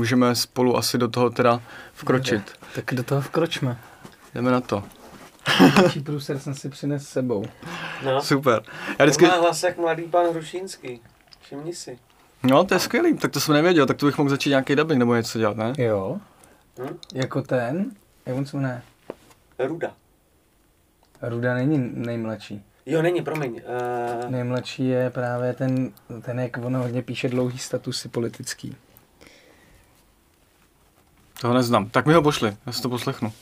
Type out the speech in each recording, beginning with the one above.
můžeme spolu asi do toho teda vkročit. Tak do toho vkročme. Jdeme na to. Další průser jsem si přines s sebou. No. Super. Já To vždycky... má hlas jak mladý pan Hrušínský. Všimni si. No, to je skvělý, tak to jsem nevěděl, tak to bych mohl začít nějaký dubbing nebo něco dělat, ne? Jo. Hm? Jako ten? Jak on se jmenuje? Ruda. Ruda není nejmladší. Jo, není, promiň. Uh, Nejmladší je právě ten, ten jak on hodně píše dlouhý statusy politický. Toho neznám. Tak mi ho pošli, já si to poslechnu.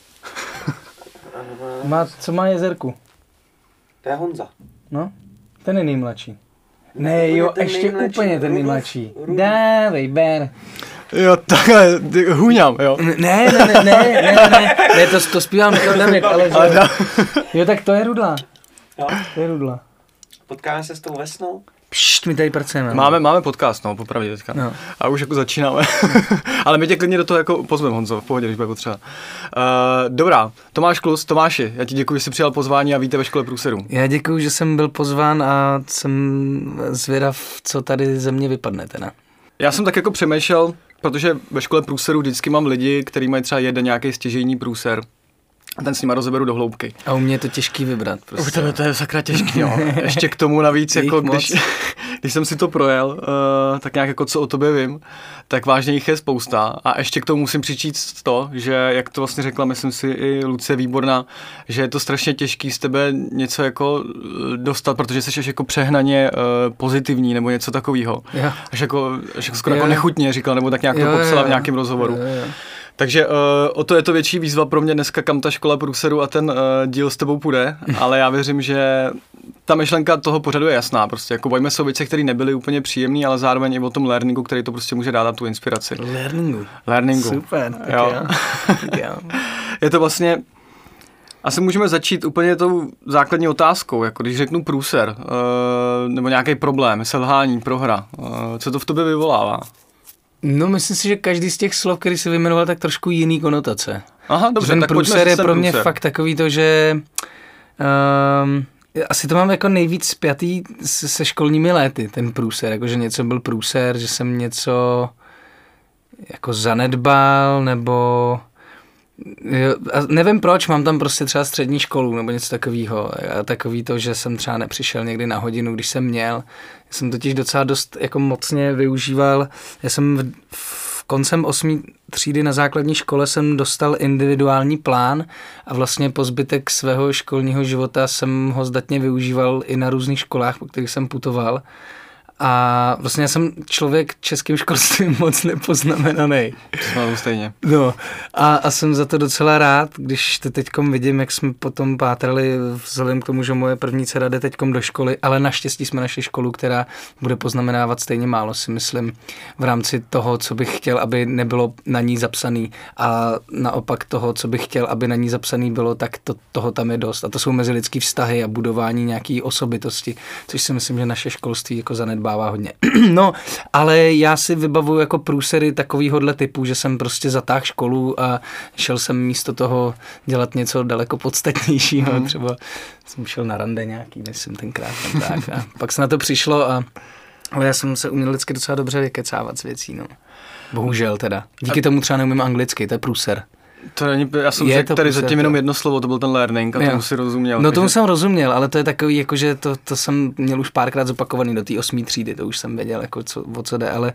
Má, co má jezerku? to je Honza. No, ten je nejmladší. Ne, jo, ten ještě nejmladší. úplně ten nejmladší. Dávej, ber. Jo, takhle, ty, hůňám, jo. Ne, ne, ne, ne, ne, ne, ne, ne to, to zpívám Michal Damek, ale Ale že... Jo, tak to je Rudla, Jo. to je Rudla. Potkáme se s tou vesnou? Pšt, my tady pracujeme. Máme, máme podcast, no, popravdě teďka. No. A už jako začínáme. Ale my tě klidně do toho jako pozveme, Honzo, v pohodě, když bude potřeba. Uh, dobrá, Tomáš Klus, Tomáši, já ti děkuji, že jsi přijal pozvání a víte ve škole průserů. Já děkuji, že jsem byl pozván a jsem zvědav, co tady ze mě vypadne teda. Já jsem tak jako přemýšlel, protože ve škole průserů vždycky mám lidi, kteří mají třeba jeden nějaký stěžejní průser. A ten s nima rozeberu do hloubky. A u mě je to těžký vybrat. U Prostě. tebe to je sakra těžký, jo. Ještě k tomu navíc, jako když, když jsem si to projel, uh, tak nějak jako co o tobě vím, tak vážně jich je spousta. A ještě k tomu musím přičíst to, že jak to vlastně řekla, myslím si i Lucie Výborná, že je to strašně těžký z tebe něco jako eh, dostat, protože jsi až jako přehnaně uh, pozitivní nebo něco takového. Až jako, až jako skoro Jo. jako nechutně říkal, nebo tak nějak to Jo, jo, popsala v jo. nějakém rozhovoru. Jo, jo. Takže uh, o to je to větší výzva pro mě dneska, kam ta škola průseru a ten uh, díl s tebou půjde, ale já věřím, že ta myšlenka toho pořadu je jasná. Prostě jako bojíme se o věci, které nebyly úplně příjemné, ale zároveň i o tom learningu, který to prostě může dát na tu inspiraci. Learningu. Learningu. Super, tak Jo. jo. Tak jo. Je to vlastně, asi můžeme začít úplně tou základní otázkou, jako když řeknu průser, uh, nebo nějaký problém, selhání, prohra, uh, co to v tobě vyvolává? No, myslím si, že každý z těch slov, který si vyjmenoval, tak trošku jiný konotace. Aha, dobře, ten tak pojďme průser je pro mě průser. fakt takový to, že um, asi to mám jako nejvíc spjatý se, se školními léty, ten průser, jako že něco byl průser, že jsem něco jako zanedbal, nebo jo, a nevím proč, mám tam prostě třeba střední školu nebo něco takového. A takový to, že jsem třeba nepřišel někdy na hodinu, když jsem měl. Já jsem totiž docela dost jako mocně využíval, já jsem v, v koncem osmý třídy na základní škole jsem dostal individuální plán a vlastně po zbytek svého školního života jsem ho zdatně využíval i na různých školách, po kterých jsem putoval. A vlastně já jsem člověk českým školstvím moc nepoznamenaný. Jsme stejně. No a, a jsem za to docela rád, když to teďkom vidím, jak jsme potom pátrali vzhledem k tomu, že moje první dcera jde teďkom do školy, ale naštěstí jsme našli školu, která bude poznamenávat stejně málo, si myslím, v rámci toho, co bych chtěl, aby nebylo na ní zapsaný a naopak toho, co bych chtěl, aby na ní zapsaný bylo, tak to, toho tam je dost. A to jsou mezilidský vztahy a budování nějaký osobitosti, což si myslím, že naše školství jako zanedbává hodně. no, ale já si vybavuju jako průsery takovýhodle typu, že jsem prostě zatáhl školu a šel jsem místo toho dělat něco daleko podstatnějšího. Mm. Třeba jsem šel na rande nějaký, myslím tenkrát. tam Tak. A pak se na to přišlo a ale já jsem se uměl vždycky docela dobře vykecávat z věcí, no. Bohužel teda. Díky tomu třeba neumím anglicky, to je průser. To není, já jsem Je řekl to tady prostě zatím to. jenom jedno slovo, to byl ten learning a Jo. tomu si rozuměl. No tomu takže- jsem rozuměl, ale to je takový, jako že to, to jsem měl už párkrát zopakovaný do té osmé třídy, to už jsem věděl, jako co, o co jde, ale,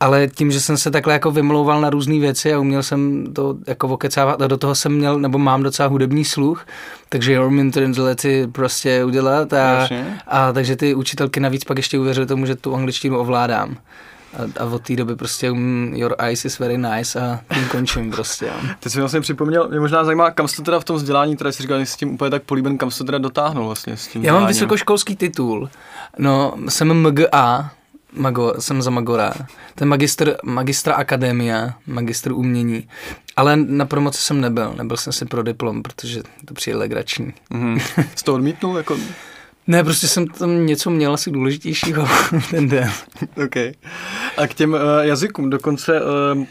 ale tím, že jsem se takhle jako vymlouval na různé věci a uměl jsem to jako okecávat a do toho jsem měl, nebo mám docela hudební sluch, takže umím tyhle věci prostě udělat a, Jasně. a takže ty učitelky navíc pak ještě uvěřily tomu, že tu angličtinu ovládám. A, a od té doby prostě um, your eyes is very nice a tím končím prostě. jo. Teď jsi mi vlastně připomněl, mě možná zajímá, kam jsi to teda v tom vzdělání, teda jsi říkal, že jsi s tím úplně tak políben, kam jsi to teda dotáhnul vlastně s tím Já mám vysokoškolský titul. No, jsem MGA, Mago, jsem za Magora. To je magistr, magistra akademia, magistr umění. Ale na promoci jsem nebyl, nebyl jsem si pro diplom, protože to přijde legrační. Mhm. Jsi to odmítnul? Jako... Ne, prostě jsem tam něco měl asi důležitějšího ten den. OK. A k těm uh, jazykům dokonce uh,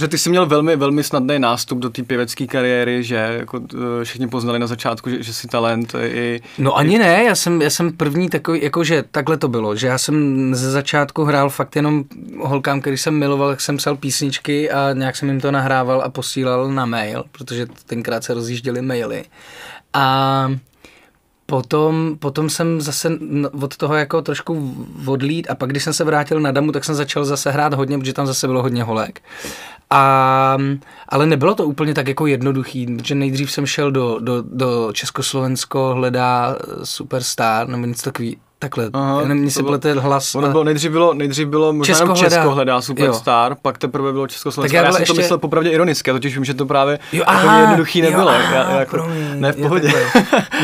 Že ty jsi měl velmi, velmi snadný nástup do té pěvecké kariéry, že jako eh, všichni poznali na začátku, že, že jsi talent i... No ani ne, já jsem, já jsem první takový, jakože takhle to bylo, že já jsem ze začátku hrál fakt jenom holkám, který jsem miloval, jak jsem psal písničky a nějak jsem jim to nahrával a posílal na mail, protože tenkrát se rozjížděly maily. A Potom, potom jsem zase od toho jako trošku odlít a pak, když jsem se vrátil na Damu, tak jsem začal zase hrát hodně, protože tam zase bylo hodně holek. A, ale nebylo to úplně tak jako jednoduchý, protože nejdřív jsem šel do, do, do Československo hledá superstar nebo něco takový, Takhle, Aha, mně se plete hlas. Ono bylo, nejdřív bylo, nejdřív bylo možná Česko, hledá, Česko hledá superstar, jo. pak teprve bylo Československo. Tak já, já jsem ještě... to myslel popravdě ironicky, já totiž vím, že to právě jo, aha, jednoduchý nebylo. Jo, aha, já, jako, promiň, ne v pohodě.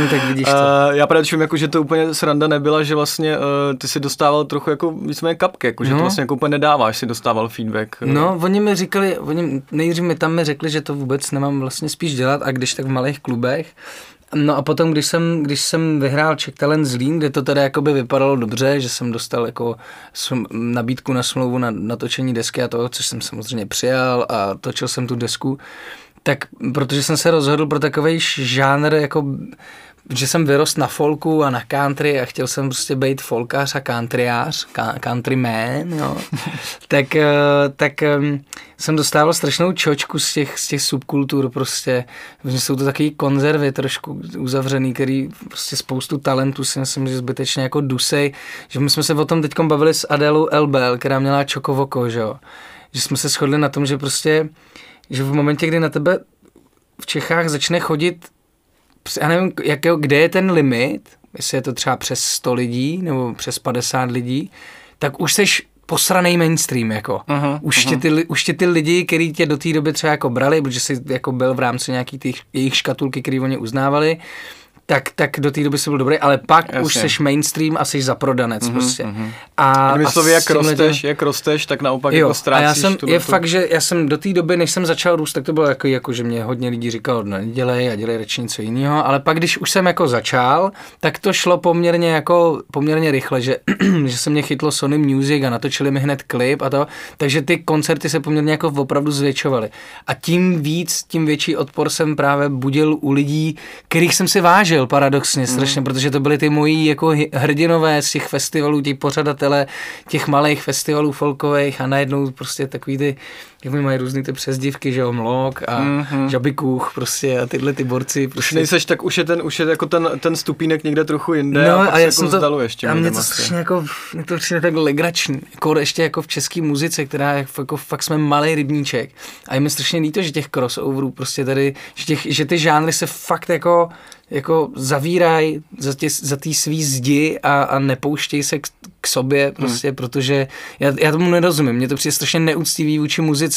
no, tak vidíš to. Uh, já právě vím, jako, že to úplně sranda nebyla, že vlastně uh, ty si dostával trochu jako víceméně kapky, jako, že no. to vlastně jako úplně nedáváš, si dostával feedback. Uh. No, oni mi říkali, oni nejdřív mi tam mi řekli, že to vůbec nemám vlastně spíš dělat a když tak v malých klubech, No a potom, když jsem, když jsem vyhrál Czech Talent Zlín, kde to teda jakoby vypadalo dobře, že jsem dostal jako nabídku na smlouvu na natočení desky a toho, což jsem samozřejmě přijal a točil jsem tu desku, tak protože jsem se rozhodl pro takový žánr jako že jsem vyrost na folku a na country a chtěl jsem prostě být folkař a countryář, countryman, jo. tak, eh, tak jsem dostával strašnou čočku z těch, z těch subkultur prostě, jsou to takový konzervy trošku uzavřený, který prostě spoustu talentů si myslím, že zbytečně jako dusej, že my jsme se o tom teď bavili s Adélou Elbel, která měla čokovoko, že jo. Že jsme se shodli na tom, že prostě, že v momentě, kdy na tebe v Čechách začne chodit já nevím, jak, kde je ten limit, jestli je to třeba přes 100 lidí nebo přes 50 lidí, tak už seš posraný mainstream, jako. Uh-huh, už, uh-huh. Tě ty, už tě ty lidi, kteří tě do té doby třeba jako brali, protože jsi jako byl v rámci nějakých těch jejich škatulky, které oni uznávali, tak, tak do té doby jsi byl dobrý, ale pak Jasně. už jsi mainstream a jsi zaprodanec mm-hmm, prostě. Mm-hmm. A, a slovy, jak rosteš, jak rosteš, tak naopak jo, jako ztrácíš. A já jsem, tu, je tu... fakt, že já jsem do té doby, než jsem začal růst, tak to bylo jako, jako že mě hodně lidí říkalo, no nedělej a dělej radši něco jiného, ale pak, když už jsem jako začal, tak to šlo poměrně jako, poměrně rychle, že, že se mě chytlo Sony Music a natočili mi hned klip a to, takže ty koncerty se poměrně jako opravdu zvětšovaly. A tím víc, tím větší odpor jsem právě budil u lidí, kterých jsem si vážil vážil paradoxně mm. strašně, protože to byly ty moji jako hrdinové z těch festivalů, ti pořadatele těch malých festivalů folkových a najednou prostě takový ty jak mi mají různý ty přezdívky, že jo, mlok a mm-hmm. žabikuch prostě a tyhle ty borci. Prostě. Už nejseš, tak už je ten, už je jako ten, ten stupínek někde trochu jinde no, a, a já jsem jako to, ještě. A mě to strašně jako, mě to přijde tak legrační, jako ještě jako v české muzice, která je jako fakt jsme malý rybníček a je mi strašně líto, že těch crossoverů prostě tady, že, těch, že ty žánry se fakt jako jako zavírají za, tě, za tý svý zdi a, a nepouštěj se k, k sobě prostě, hmm. protože já, já tomu nerozumím. Mně to přijde strašně neúctivý vůči muzice,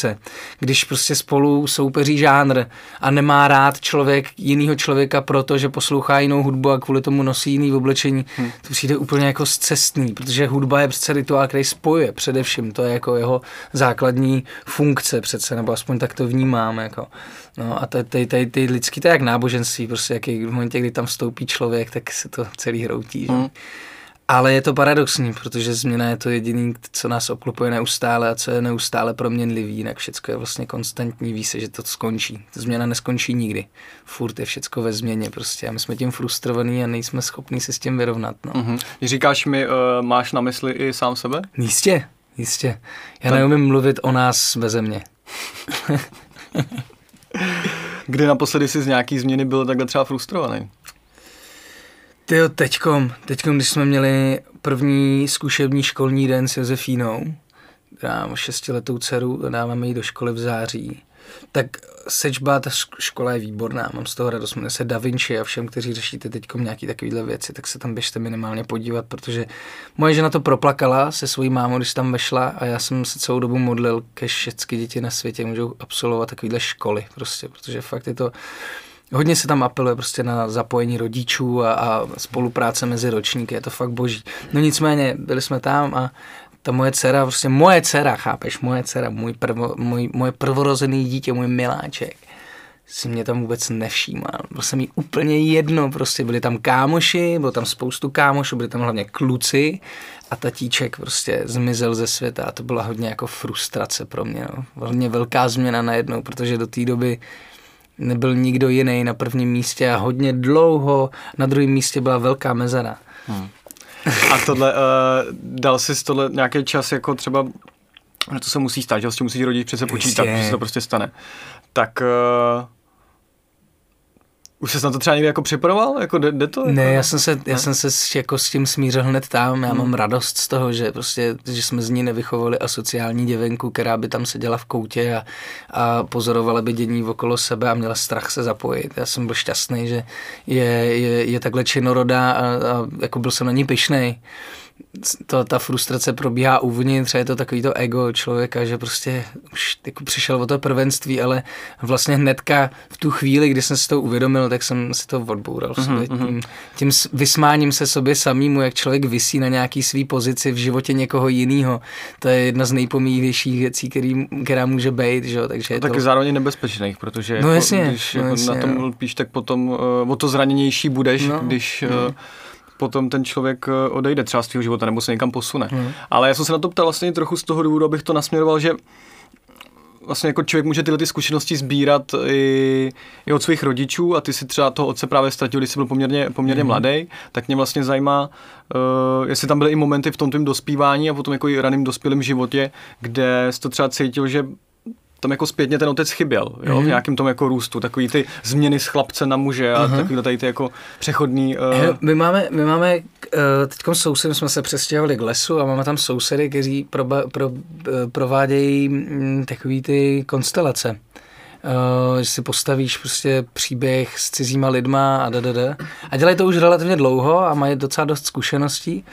když prostě spolu soupeří žánr a nemá rád člověk jinýho člověka proto, že poslouchá jinou hudbu a kvůli tomu nosí jiný oblečení. Hmm. To přijde úplně jako zcestný, protože hudba je přece rituál, který spojuje především. To je jako jeho základní funkce přece, nebo aspoň tak to vnímám. Jako. No a ty, ty, ty, ty lidský, to je jak náboženství, prostě jaký, v momentě, kdy tam vstoupí člověk, tak se to celý hroutí. Že? Hmm. Ale je to paradoxní, protože změna je to jediný, co nás obklopuje neustále a co je neustále proměnlivý, jinak všechno je vlastně konstantní, ví se, že to skončí. Změna neskončí nikdy. Furt je všechno ve změně prostě a my jsme tím frustrovaní a nejsme schopní se s tím vyrovnat. No. Mm-hmm. Říkáš mi, uh, máš na mysli i sám sebe? Jistě, jistě. Já tak... neumím mluvit o nás ve země. Kdy naposledy jsi z nějaký změny byl takhle třeba frustrovaný? Ty teďkom, teďkom, když jsme měli první zkušební školní den s Josefínou, mám šestiletou dceru, dáváme ji do školy v září, tak sečba, ta škola je výborná, mám z toho radost, jmenuje se Da Vinci a všem, kteří řešíte teď nějaké takovéhle věci, tak se tam běžte minimálně podívat, protože moje žena to proplakala se svojí mámou, když tam vešla a já jsem se celou dobu modlil, ke všechny děti na světě můžou absolvovat takovéhle školy, prostě, protože fakt je to, Hodně se tam apeluje prostě na zapojení rodičů a, a spolupráce mezi ročníky, je to fakt boží. No nicméně, byli jsme tam a ta moje dcera, prostě moje dcera, chápeš, moje dcera, můj, prvo, můj, moje prvorozený dítě, můj miláček, si mě tam vůbec nevšímal. Byl jsem jí úplně jedno, prostě byli tam kámoši, bylo tam spoustu kámošů, byli tam hlavně kluci a tatíček prostě zmizel ze světa a to byla hodně jako frustrace pro mě. No. Hodně velká změna najednou, protože do té doby nebyl nikdo jiný na prvním místě a hodně dlouho na druhém místě byla velká mezera. Hmm. A tohle, uh, dal jsi tohle nějaký čas jako třeba, no to se musí stát, že s tím musí rodič přece počítat, že se to prostě stane. Tak uh, už jsi na to třeba někdy jako připravoval? Jako jde, jde to? Ne, jako, já jsem se, já jsem se s, jako s tím smířil hned tam. Já hmm. mám radost z toho, že prostě, že jsme z ní nevychovali asociální děvenku, která by tam seděla v koutě a, a pozorovala by dění okolo sebe a měla strach se zapojit. Já jsem byl šťastný, že je, je, je takhle činorodá a, a jako byl jsem na ní pišnej to, ta frustrace probíhá uvnitř, je to takový to ego člověka, že prostě už jako přišel o to prvenství, ale vlastně hnedka v tu chvíli, kdy jsem si to uvědomil, tak jsem si to odboural v sobě. Mm-hmm. Tím, tím vysmáním se sobě samýmu, jak člověk vysí na nějaký svý pozici v životě někoho jiného. To je jedna z nejpomíjivějších věcí, který, která může být. Že? Takže je to... taky zároveň nebezpečných, protože no, jako, jasně, když no, jako jasně, na tom no. lpíš, tak potom uh, o to zraněnější budeš, no, když uh, potom ten člověk eh, odejde třeba z tvého života nebo se někam posune. Hmm. Ale já jsem se na to ptal vlastně trochu z toho důvodu, abych to nasměroval, že vlastně jako člověk může tyhle ty zkušenosti sbírat i, i od svých rodičů a ty si třeba toho otce právě ztratil, když jsi byl poměrně, poměrně mm. mladý, tak mě vlastně zajímá, uh, jestli tam byly i momenty v tom tvém dospívání a potom jako i raným dospělém životě, kde jsi to třeba cítil, že tam jako zpětně ten otec chyběl, jo, mm-hmm. v mhm. nějakém tom jako růstu, takový ty změny z chlapce na muže a mm-hmm. takový tady ty jako přechodný... Uh... My máme, my máme uh, teďkom sousedy, jsme se přestěhovali k lesu a máme tam sousedy, kteří proba, pro, uh, provádějí mm, takový ty konstelace. Uh, že si postavíš prostě příběh s cizíma lidma a da, da, da. A dělají to už relativně dlouho a mají docela dost zkušeností.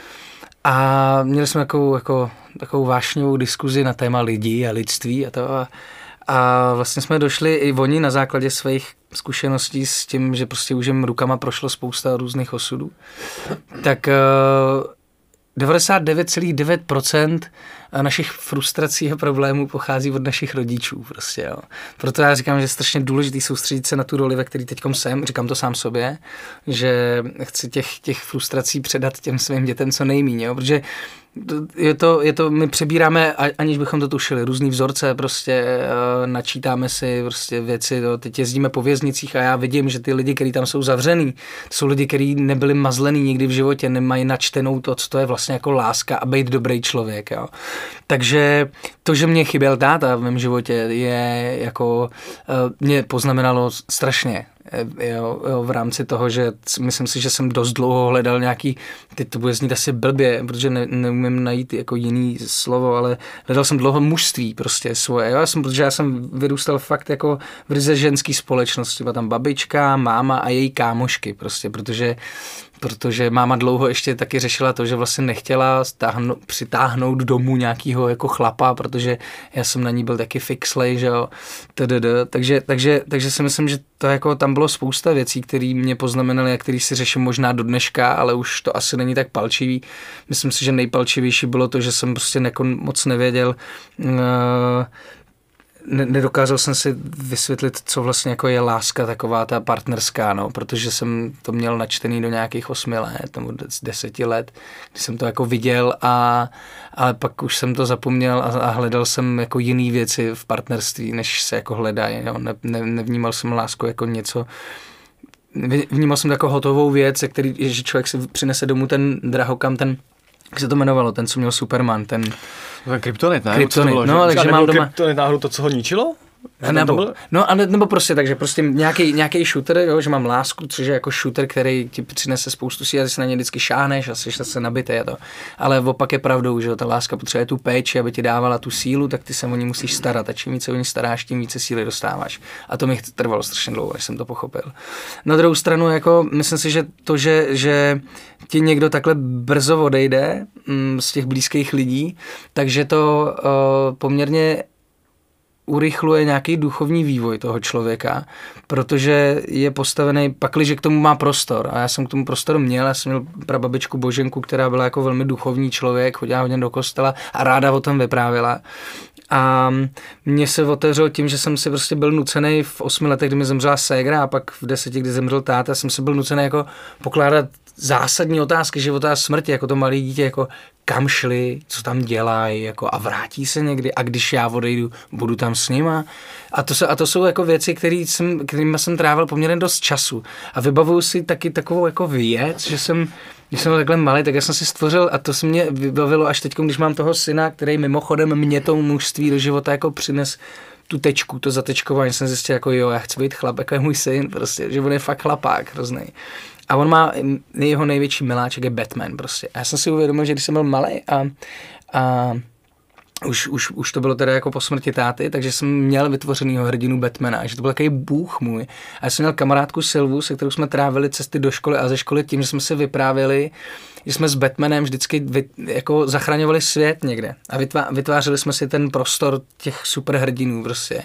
A měli jsme takovou, jako, takovou vášnivou diskuzi na téma lidí a lidství a to. A, a vlastně jsme došli i oni na základě svých zkušeností s tím, že prostě už jim rukama prošlo spousta různých osudů. Tak 99,9% eh, našich frustrací a problémů pochází od našich rodičů. Prostě, jo. Proto já říkám, že je strašně důležité soustředit se na tu roli, ve které teď jsem, říkám to sám sobě, že chci těch, těch frustrací předat těm svým dětem co nejméně, protože je to, je to, my přebíráme, aniž bychom to tušili, různý vzorce, prostě eh, načítáme si prostě věci, to, teď jezdíme po věznicích a já vidím, že ty lidi, kteří tam jsou zavřený, to jsou lidi, kteří nebyli mazlený nikdy v životě, nemají načtenou to, co to je vlastně jako láska a být dobrý člověk, jo. Takže to, že mě chyběl táta v mém životě, je jako, eh, mě poznamenalo strašně, jo, jo, v rámci toho, že myslím si, že jsem dost dlouho hledal nějaký, teď to bude znít asi blbě, protože ne, neumím najít jako jiný slovo, ale hledal jsem dlouho mužství prostě svoje, jo, já jsem, protože já jsem vyrůstal fakt jako v ryze ženské společnosti, byla tam babička, máma a její kámošky prostě, protože protože máma dlouho ještě taky řešila to, že vlastně nechtěla stáhno, přitáhnout domů nějakého jako chlapa, protože já jsem na ní byl taky fixlej, že jo, tdd. Takže, takže, takže si myslím, že to jako tam bylo spousta věcí, které mě poznamenaly a které si řeším možná do dneška, ale už to asi není tak palčivý. Myslím si, že nejpalčivější bylo to, že jsem prostě nekon, moc nevěděl, ne, nedokázal jsem si vysvětlit, co vlastně jako je láska taková ta partnerská, no, protože jsem to měl načtený do nějakých osmi let nebo deseti let, kdy jsem to jako viděl a, ale pak už jsem to zapomněl a, a hledal jsem jako jiný věci v partnerství, než se jako hledají, jo. Ne, ne, nevnímal jsem lásku jako něco, vnímal jsem jako hotovou věc, který, že člověk si přinese domů ten drahokam, ten jak se to jmenovalo, ten, co měl Superman, ten... Ten kryptonit, ne? Kryptonit, no, takže mám doma... Kryptonit náhodou to, co ho ničilo? Nebo, no, a ne, nebo prostě takže prostě nějaký, nějaký shooter, jo, že mám lásku, což je jako shooter, který ti přinese spoustu síly, a ty se na ně vždycky šáneš a jsi se nabité a to. Ale opak je pravdou, že ta láska potřebuje tu péči, aby ti dávala tu sílu, tak ty se o ní musíš starat a čím více o ní staráš, tím více síly dostáváš. A to mi trvalo strašně dlouho, než jsem to pochopil. Na druhou stranu, jako myslím si, že to, že, že ti někdo takhle brzo odejde mm, z těch blízkých lidí, takže to uh, poměrně urychluje nějaký duchovní vývoj toho člověka, protože je postavený, pakliže k tomu má prostor. A já jsem k tomu prostor měl, já jsem měl prababičku Boženku, která byla jako velmi duchovní člověk, chodila hodně do kostela a ráda o tom vyprávěla. A mně se otevřelo tím, že jsem si prostě byl nucený v osmi letech, kdy mi zemřela ségra a pak v deseti, kdy zemřel táta, jsem si byl nucený jako pokládat zásadní otázky života a smrti, jako to malé dítě, jako kam šli, co tam dělají, jako a vrátí se někdy a když já odejdu, budu tam s nima. A to, se, a to jsou jako věci, který jsem, kterými jsem trávil poměrně dost času. A vybavuju si taky takovou jako věc, že jsem, když jsem byl takhle malý, tak já jsem si stvořil, a to se mě vybavilo až teď, když mám toho syna, který mimochodem mě to mužství do života jako přines tu tečku, to zatečkování, jsem zjistil jako jo, já chci být chlap, jako je můj syn, prostě, že on je fakt chlapák hrozný. A on má, jeho největší miláček je Batman prostě. A já jsem si uvědomil, že když jsem byl malý a, a už, už, už to bylo teda jako po smrti táty, takže jsem měl vytvořenýho hrdinu Batmana, že to byl takový bůh můj. A já jsem měl kamarádku Silvu, se kterou jsme trávili cesty do školy a ze školy tím, že jsme si vyprávěli že jsme s Batmanem vždycky vy, jako zachraňovali svět někde a vytvá, vytvářeli jsme si ten prostor těch superhrdinů prostě.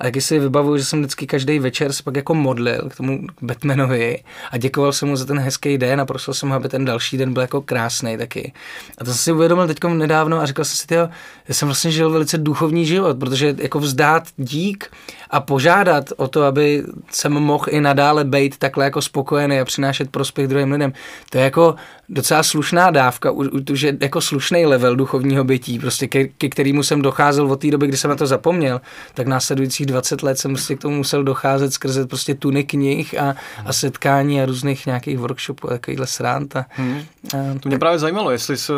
A taky si vybavuju, že jsem vždycky každý večer se pak jako modlil k tomu Batmanovi a děkoval jsem mu za ten hezký den a prosil jsem ho, aby ten další den byl jako krásný taky. A to jsem si uvědomil teď nedávno a říkal jsem si, tyjo, já jsem vlastně žil velice duchovní život, protože jako vzdát dík a požádat o to, aby jsem mohl i nadále být takhle jako spokojený a přinášet prospěch druhým lidem, to je jako docela slušná dávka, už je jako slušný level duchovního bytí, prostě ke, ke kterému jsem docházel od té doby, kdy jsem na to zapomněl, tak následujících 20 let jsem prostě k tomu musel docházet skrze prostě tuny knih a, a setkání a různých nějakých workshopů a takovýhle srant. A, hmm. a, to mě právě zajímalo, jestli se,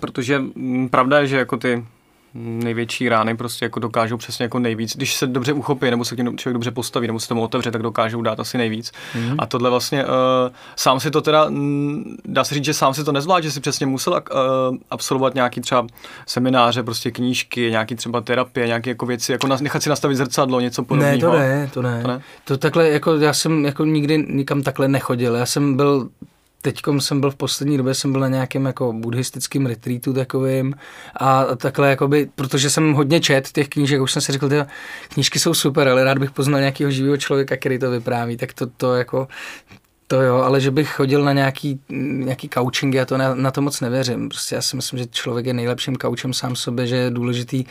protože pravda je, že jako ty největší rány prostě jako dokážou přesně jako nejvíc. Když se dobře uchopí, nebo se k němu člověk dobře postaví, nebo se tomu otevře, tak dokážou dát asi nejvíc. Mm-hmm. A tohle vlastně uh, sám si to teda, dá se říct, že sám si to nezvládl, že si přesně musel uh, absolvovat nějaký třeba semináře, prostě knížky, nějaký třeba terapie, nějaké jako věci, jako nechat si nastavit zrcadlo, něco podobného. Ne, to ne, to ne. To, ne? to takhle, jako já jsem jako nikdy nikam takhle nechodil. Já jsem byl teďkom jsem byl v poslední době, jsem byl na nějakém jako buddhistickém retreatu takovým a takhle jakoby, protože jsem hodně čet těch knížek, už jsem si řekl, ty knížky jsou super, ale rád bych poznal nějakého živého člověka, který to vypráví, tak to, to jako, to jo, ale že bych chodil na nějaký, nějaký coaching, já to na, na to moc nevěřím. Prostě já si myslím, že člověk je nejlepším coachem sám sobě, že je důležitý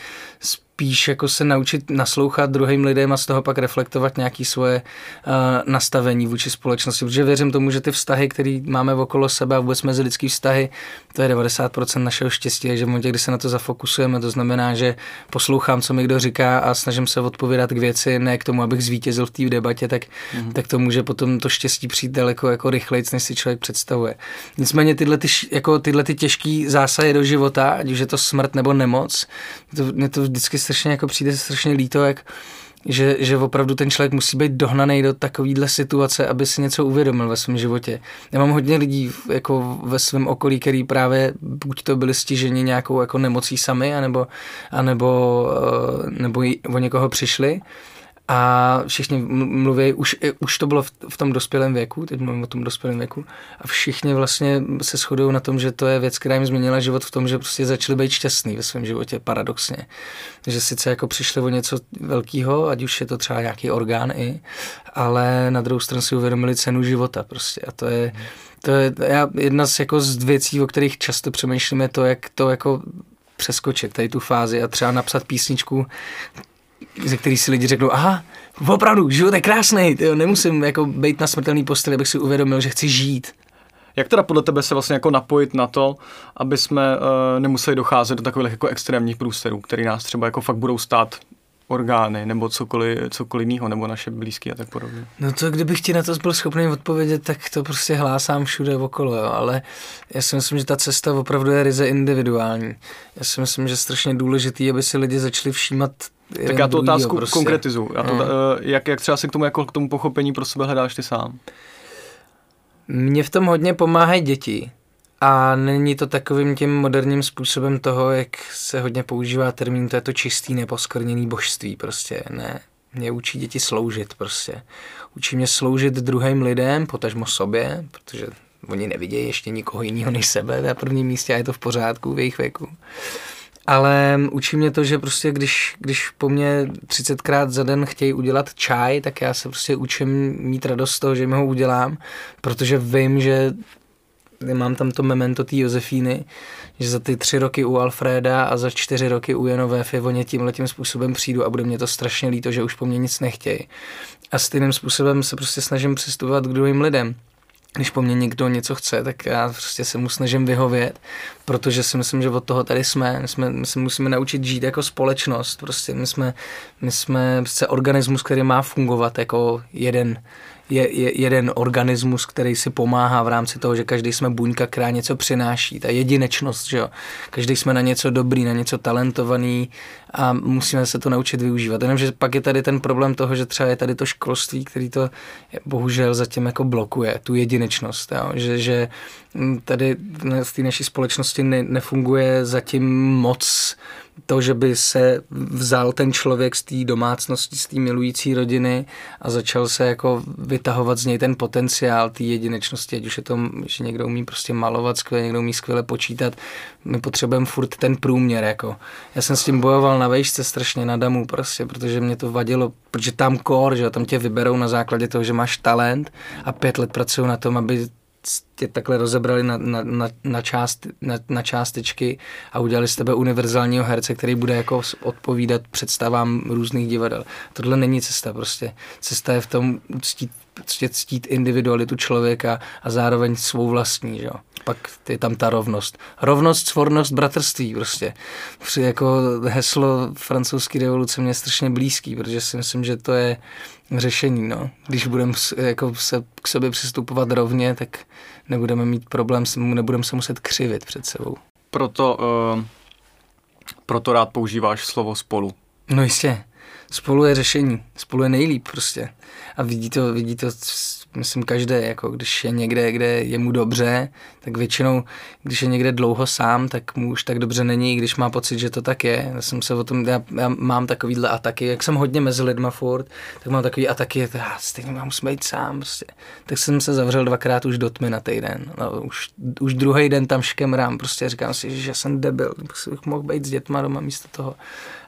spíš jako se naučit naslouchat druhým lidem a z toho pak reflektovat nějaké svoje uh, nastavení vůči společnosti. Protože věřím tomu, že ty vztahy, které máme okolo sebe a vůbec mezi lidský vztahy, to je 90% našeho štěstí, že v momentě, kdy se na to zafokusujeme, to znamená, že poslouchám, co mi kdo říká a snažím se odpovídat k věci, ne k tomu, abych zvítězil v té debatě, tak, mm-hmm. tak to může potom to štěstí přijít daleko jako rychleji, než si člověk představuje. Nicméně tyhle, ty, jako tyhle ty těžké zásahy do života, ať už je to smrt nebo nemoc, to, mě to vždycky strašně jako přijde strašně líto, jak že, že opravdu ten člověk musí být dohnaný do takovéhle situace, aby si něco uvědomil ve svém životě. Já mám hodně lidí jako ve svém okolí, který právě buď to byli stiženi nějakou jako nemocí sami, anebo, anebo, eh, nebo o někoho přišli a všichni mluví, už, už to bylo v, v tom dospělém věku, teď mluvím o tom dospělém věku, a všichni vlastně se shodují na tom, že to je věc, která jim změnila život v tom, že prostě začali být šťastní ve svém životě, paradoxně. Že sice jako přišli o něco velkého, ať už je to třeba nějaký orgán i, ale na druhou stranu si uvědomili cenu života prostě a to je, to je já, jedna z, jako z věcí, o kterých často přemýšlím, je to, jak to jako přeskočit tady tu fázi a třeba napsat písničku, ze který si lidi řeknou, aha, opravdu, život je krásný, tyjo, nemusím jako být na smrtelný posteli, abych si uvědomil, že chci žít. Jak teda podle tebe se vlastně jako napojit na to, aby jsme uh, nemuseli docházet do takových jako extrémních průsterů, který nás třeba jako fakt budou stát orgány nebo cokoliv, cokoliv jiného, nebo naše blízké a tak podobně. No to, kdybych ti na to byl schopný odpovědět, tak to prostě hlásám všude okolo, jo. ale já si myslím, že ta cesta opravdu je ryze individuální. Já si myslím, že je strašně důležitý, aby si lidi začali všímat tak já tu otázku prostě. konkretizu. Já to, mm. jak, jak třeba si k tomu, jako k tomu pochopení pro sebe hledáš ty sám? Mně v tom hodně pomáhají děti. A není to takovým tím moderním způsobem toho, jak se hodně používá termín, to je to čistý neposkrněný božství prostě, ne. Mě učí děti sloužit prostě. Učí mě sloužit druhým lidem, potažmo sobě, protože oni nevidějí ještě nikoho jiného než sebe na prvním místě a je to v pořádku v jejich věku. Ale učí mě to, že prostě když, když po mně 30krát za den chtějí udělat čaj, tak já se prostě učím mít radost z toho, že mi ho udělám, protože vím, že mám tam to memento té Josefíny, že za ty tři roky u Alfreda a za čtyři roky u Janové Fivoně tímhle tím způsobem přijdu a bude mě to strašně líto, že už po mně nic nechtějí. A stejným způsobem se prostě snažím přistupovat k druhým lidem když po mně někdo něco chce, tak já prostě se mu snažím vyhovět, protože si myslím, že od toho tady jsme. My, jsme, my se musíme naučit žít jako společnost. Prostě my jsme, my jsme prostě organismus, který má fungovat jako jeden je, je jeden organismus, který si pomáhá v rámci toho, že každý jsme buňka, která něco přináší. Ta jedinečnost, že jo. Každý jsme na něco dobrý, na něco talentovaný a musíme se to naučit využívat. Jenom, že pak je tady ten problém toho, že třeba je tady to školství, který to bohužel zatím jako blokuje, tu jedinečnost. Jo. Že, že tady v té naší společnosti ne, nefunguje zatím moc to, že by se vzal ten člověk z té domácnosti, z té milující rodiny a začal se jako vytahovat z něj ten potenciál té jedinečnosti, ať už je to, že někdo umí prostě malovat skvěle, někdo umí skvěle počítat. My potřebujeme furt ten průměr, jako. Já jsem s tím bojoval na vejšce strašně na damu prostě, protože mě to vadilo, protože tam kor, že tam tě vyberou na základě toho, že máš talent a pět let pracují na tom, aby tě takhle rozebrali na, na, na, na, část, na, na částečky a udělali z tebe univerzálního herce, který bude jako odpovídat představám různých divadel. Tohle není cesta prostě. Cesta je v tom prostě ctít individualitu člověka a zároveň svou vlastní, že jo. Pak je tam ta rovnost. Rovnost, svornost, bratrství prostě. Při jako heslo francouzské revoluce mě je strašně blízký, protože si myslím, že to je řešení, no. Když budeme jako se k sobě přistupovat rovně, tak nebudeme mít problém, nebudeme se muset křivit před sebou. Proto, uh, proto rád používáš slovo spolu. No jistě. Spolu je řešení. Spolu je nejlíp prostě. A vidí to, vidí to myslím každé, jako když je někde, kde je mu dobře, tak většinou, když je někde dlouho sám, tak mu už tak dobře není, když má pocit, že to tak je. Já jsem se o tom, já, já mám takovýhle ataky, jak jsem hodně mezi lidma furt, tak mám takový ataky, já ah, stejně mám musím být sám prostě. Tak jsem se zavřel dvakrát už do tmy na týden. No, už, už druhý den tam škemrám, prostě říkám si, že jsem debil, bych mohl být s dětma doma místo toho.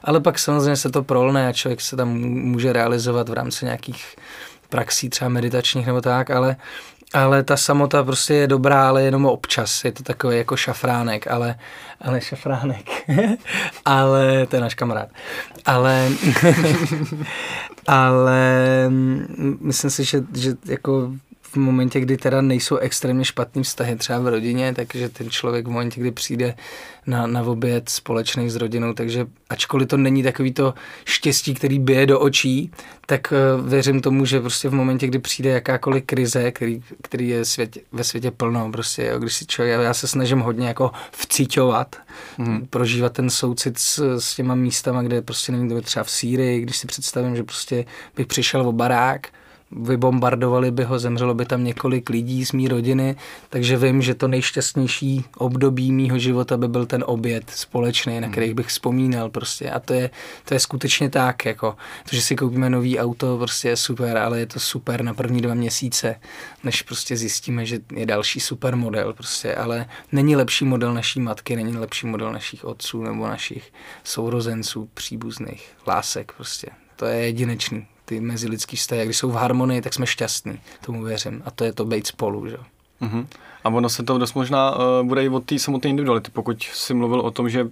Ale pak samozřejmě se to prolne a člověk se tam může realizovat v rámci nějakých praxí třeba meditačních nebo tak, ale, ale ta samota prostě je dobrá, ale jenom občas. Je to takový jako šafránek, ale, ale šafránek. ale to je náš kamarád. Ale, ale myslím si, že, že jako v momentě, kdy teda nejsou extrémně špatný vztahy třeba v rodině, takže ten člověk v momentě, kdy přijde na, na oběd společný s rodinou, takže ačkoliv to není takový to štěstí, který bije do očí, tak uh, věřím tomu, že prostě v momentě, kdy přijde jakákoliv krize, který, který je svět, ve světě plno, prostě, jo, když si člověk, já se snažím hodně jako vciťovat, hmm. prožívat ten soucit s, s těma místama, kde prostě není to třeba v Sýrii, když si představím, že prostě bych přišel o barák, vybombardovali by ho, zemřelo by tam několik lidí z mý rodiny, takže vím, že to nejšťastnější období mýho života by byl ten oběd společný, na kterých bych vzpomínal prostě. A to je, to je skutečně tak, jako to, že si koupíme nový auto, prostě je super, ale je to super na první dva měsíce, než prostě zjistíme, že je další super model prostě, ale není lepší model naší matky, není lepší model našich otců nebo našich sourozenců, příbuzných, lásek prostě. To je jedinečný ty mezilidský vztahy. Když jsou v harmonii, tak jsme šťastní, tomu věřím. A to je to být spolu, že? Uh-huh. A ono se to dost možná uh, bude i od té samotné individuality. Pokud si mluvil o tom, že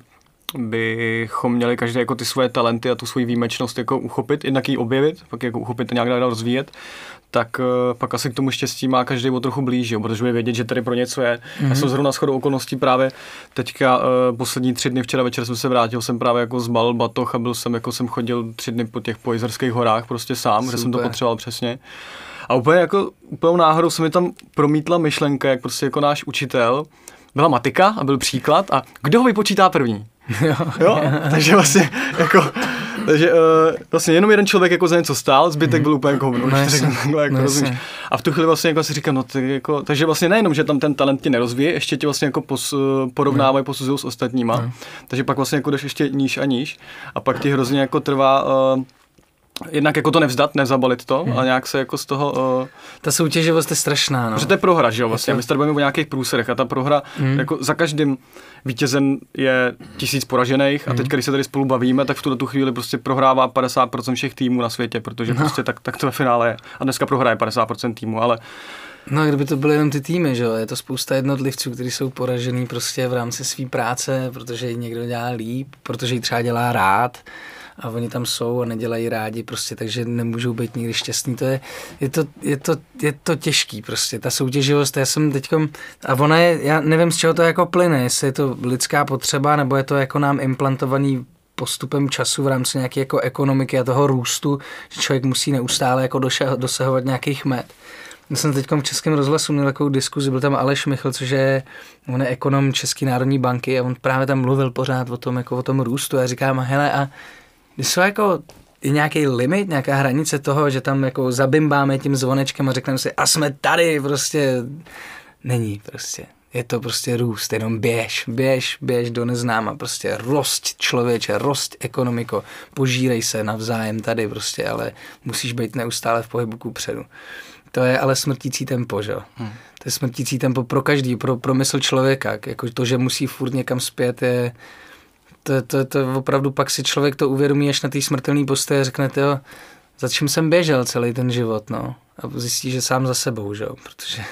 bychom měli každý jako ty svoje talenty a tu svoji výjimečnost jako uchopit, jednak ji objevit, pak jako uchopit a nějak dál rozvíjet, tak uh, pak asi k tomu štěstí má každý o trochu blíž, jo, protože bude vědět, že tady pro něco je. Mm-hmm. Já mhm. jsem zrovna shodou okolností právě teďka uh, poslední tři dny, včera večer jsem se vrátil, jsem právě jako zbalil batoh a byl jsem, jako jsem chodil tři dny po těch pojizerských horách prostě sám, Super. že jsem to potřeboval přesně. A úplně jako úplnou náhodou se mi tam promítla myšlenka, jak prostě jako náš učitel, byla matika a byl příklad a kdo ho vypočítá první? Jo, jo? takže vlastně jako takže uh, vlastně jenom jeden člověk jako za něco stál, zbytek byl úplně jako, no, no, jako no, A v tu chvíli vlastně jako si říkám, no tak jako, takže vlastně nejenom, že tam ten talent ti nerozvíje, ještě tě vlastně jako pos, porovnávají, no. posuzují s ostatníma. No. Takže pak vlastně jako jdeš ještě níž a níž a pak ti hrozně jako trvá uh, jednak jako to nevzdat, nezabalit to hmm. a nějak se jako z toho... Uh, ta soutěživost je strašná, no. Protože to je prohra, že jo, vlastně. To... My se tady o nějakých průserech a ta prohra, hmm. jako za každým vítězem je tisíc poražených hmm. a teď, když se tady spolu bavíme, tak v tuto tu chvíli prostě prohrává 50% všech týmů na světě, protože no. prostě tak, tak to ve finále je. A dneska prohraje 50% týmů, ale No a kdyby to byly jenom ty týmy, že jo, je to spousta jednotlivců, kteří jsou poražený prostě v rámci své práce, protože ji někdo dělá líp, protože ji třeba dělá rád a oni tam jsou a nedělají rádi prostě, takže nemůžou být nikdy šťastní. To je, je, to, je, to, je to těžký prostě, ta soutěživost, já jsem teďkom, a ona je, já nevím, z čeho to jako plyne, jestli je to lidská potřeba, nebo je to jako nám implantovaný postupem času v rámci nějaké jako ekonomiky a toho růstu, že člověk musí neustále jako dosahovat nějakých met. Já jsem teď v Českém rozhlasu měl takovou diskuzi, byl tam Aleš Michl, což je, on je ekonom České národní banky a on právě tam mluvil pořád o tom, jako o tom růstu a já říkám, hele a jsou jako je nějaký limit, nějaká hranice toho, že tam jako zabimbáme tím zvonečkem a řekneme si, a jsme tady, prostě není prostě. Je to prostě růst, jenom běž, běž, běž do neznáma, prostě rost člověče, rost ekonomiko, požírej se navzájem tady prostě, ale musíš být neustále v pohybu ku předu. To je ale smrtící tempo, že Hmm. To je smrtící tempo pro každý, pro, pro mysl člověka. Jako to, že musí furt někam zpět, je, to, to, to opravdu pak si člověk to uvědomí až na té smrtelné postoje a řekne, jo, za čím jsem běžel celý ten život, no. A zjistí, že sám za sebou, že jo, protože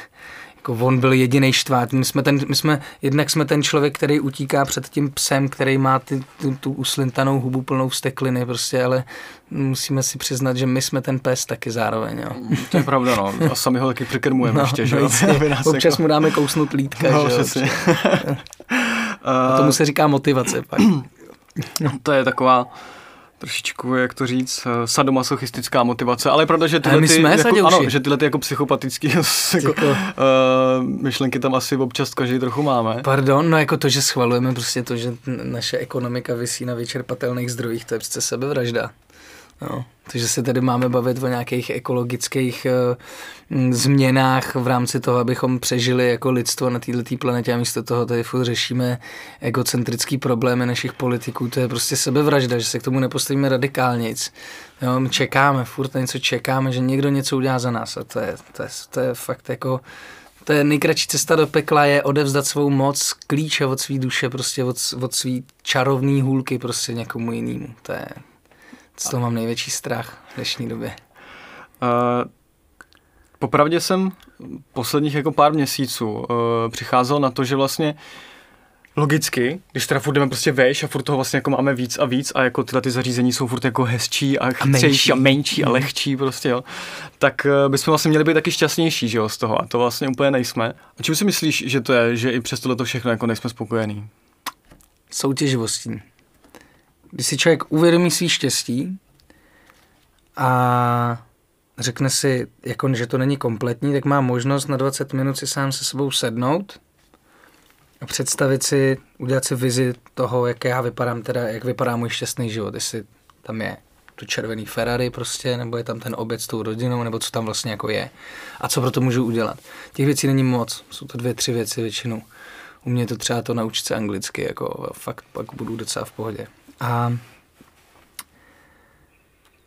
jako on byl jediný štvát. My jsme, ten, my jsme, jednak jsme ten člověk, který utíká před tím psem, který má ty, tu, tu uslintanou hubu plnou stekliny, prostě, ale musíme si přiznat, že my jsme ten pes taky zároveň. Jo. To je pravda, no. A sami ho taky přikrmujeme no, ještě, že jo. Občas jako... mu dáme kousnout lítka, no, že jo. A tomu se říká motivace pak. to je taková trošičku, jak to říct, eh, sadomasochistická motivace, ale je pravda, že tyhle, ty, jako, ano, že tyhle ty jako psychopatické jako, uh, myšlenky tam asi občas každý trochu máme. Pardon, no jako to, že schvalujeme prostě to, že naše ekonomika vysí na vyčerpatelných zdrojích, to je přece sebevražda. No, takže se tady máme bavit o nějakých ekologických uh, změnách v rámci toho, abychom přežili jako lidstvo na této planetě a místo toho tady furt řešíme egocentrický problémy našich politiků. To je prostě sebevražda, že se k tomu nepostavíme radikálně. Jo, my čekáme, furt něco čekáme, že někdo něco udělá za nás a to je, to je, to je fakt jako to je nejkratší cesta do pekla, je odevzdat svou moc, klíče od své duše, prostě od, od svý čarovný hůlky prostě někomu jinému. To je, z toho mám největší strach v dnešní době. Uh, popravdě jsem posledních jako pár měsíců uh, přicházel na to, že vlastně Logicky, když teda furt jdeme prostě veš a furt toho vlastně jako máme víc a víc a jako tyhle ty zařízení jsou furt jako hezčí a chytřejší a menší a mhm. lehčí prostě jo, tak uh, bychom vlastně měli být taky šťastnější, že jo, z toho a to vlastně úplně nejsme. A čím si myslíš, že to je, že i přes tohle to všechno jako nejsme spokojení? Soutěživostí když si člověk uvědomí svý štěstí a řekne si, jako, že to není kompletní, tak má možnost na 20 minut si sám se sebou sednout a představit si, udělat si vizi toho, jak já vypadám, teda, jak vypadá můj šťastný život, jestli tam je tu červený Ferrari prostě, nebo je tam ten oběd s tou rodinou, nebo co tam vlastně jako je. A co pro to můžu udělat. Těch věcí není moc, jsou to dvě, tři věci většinou. U mě to třeba to naučit se anglicky, jako fakt pak budu docela v pohodě. A,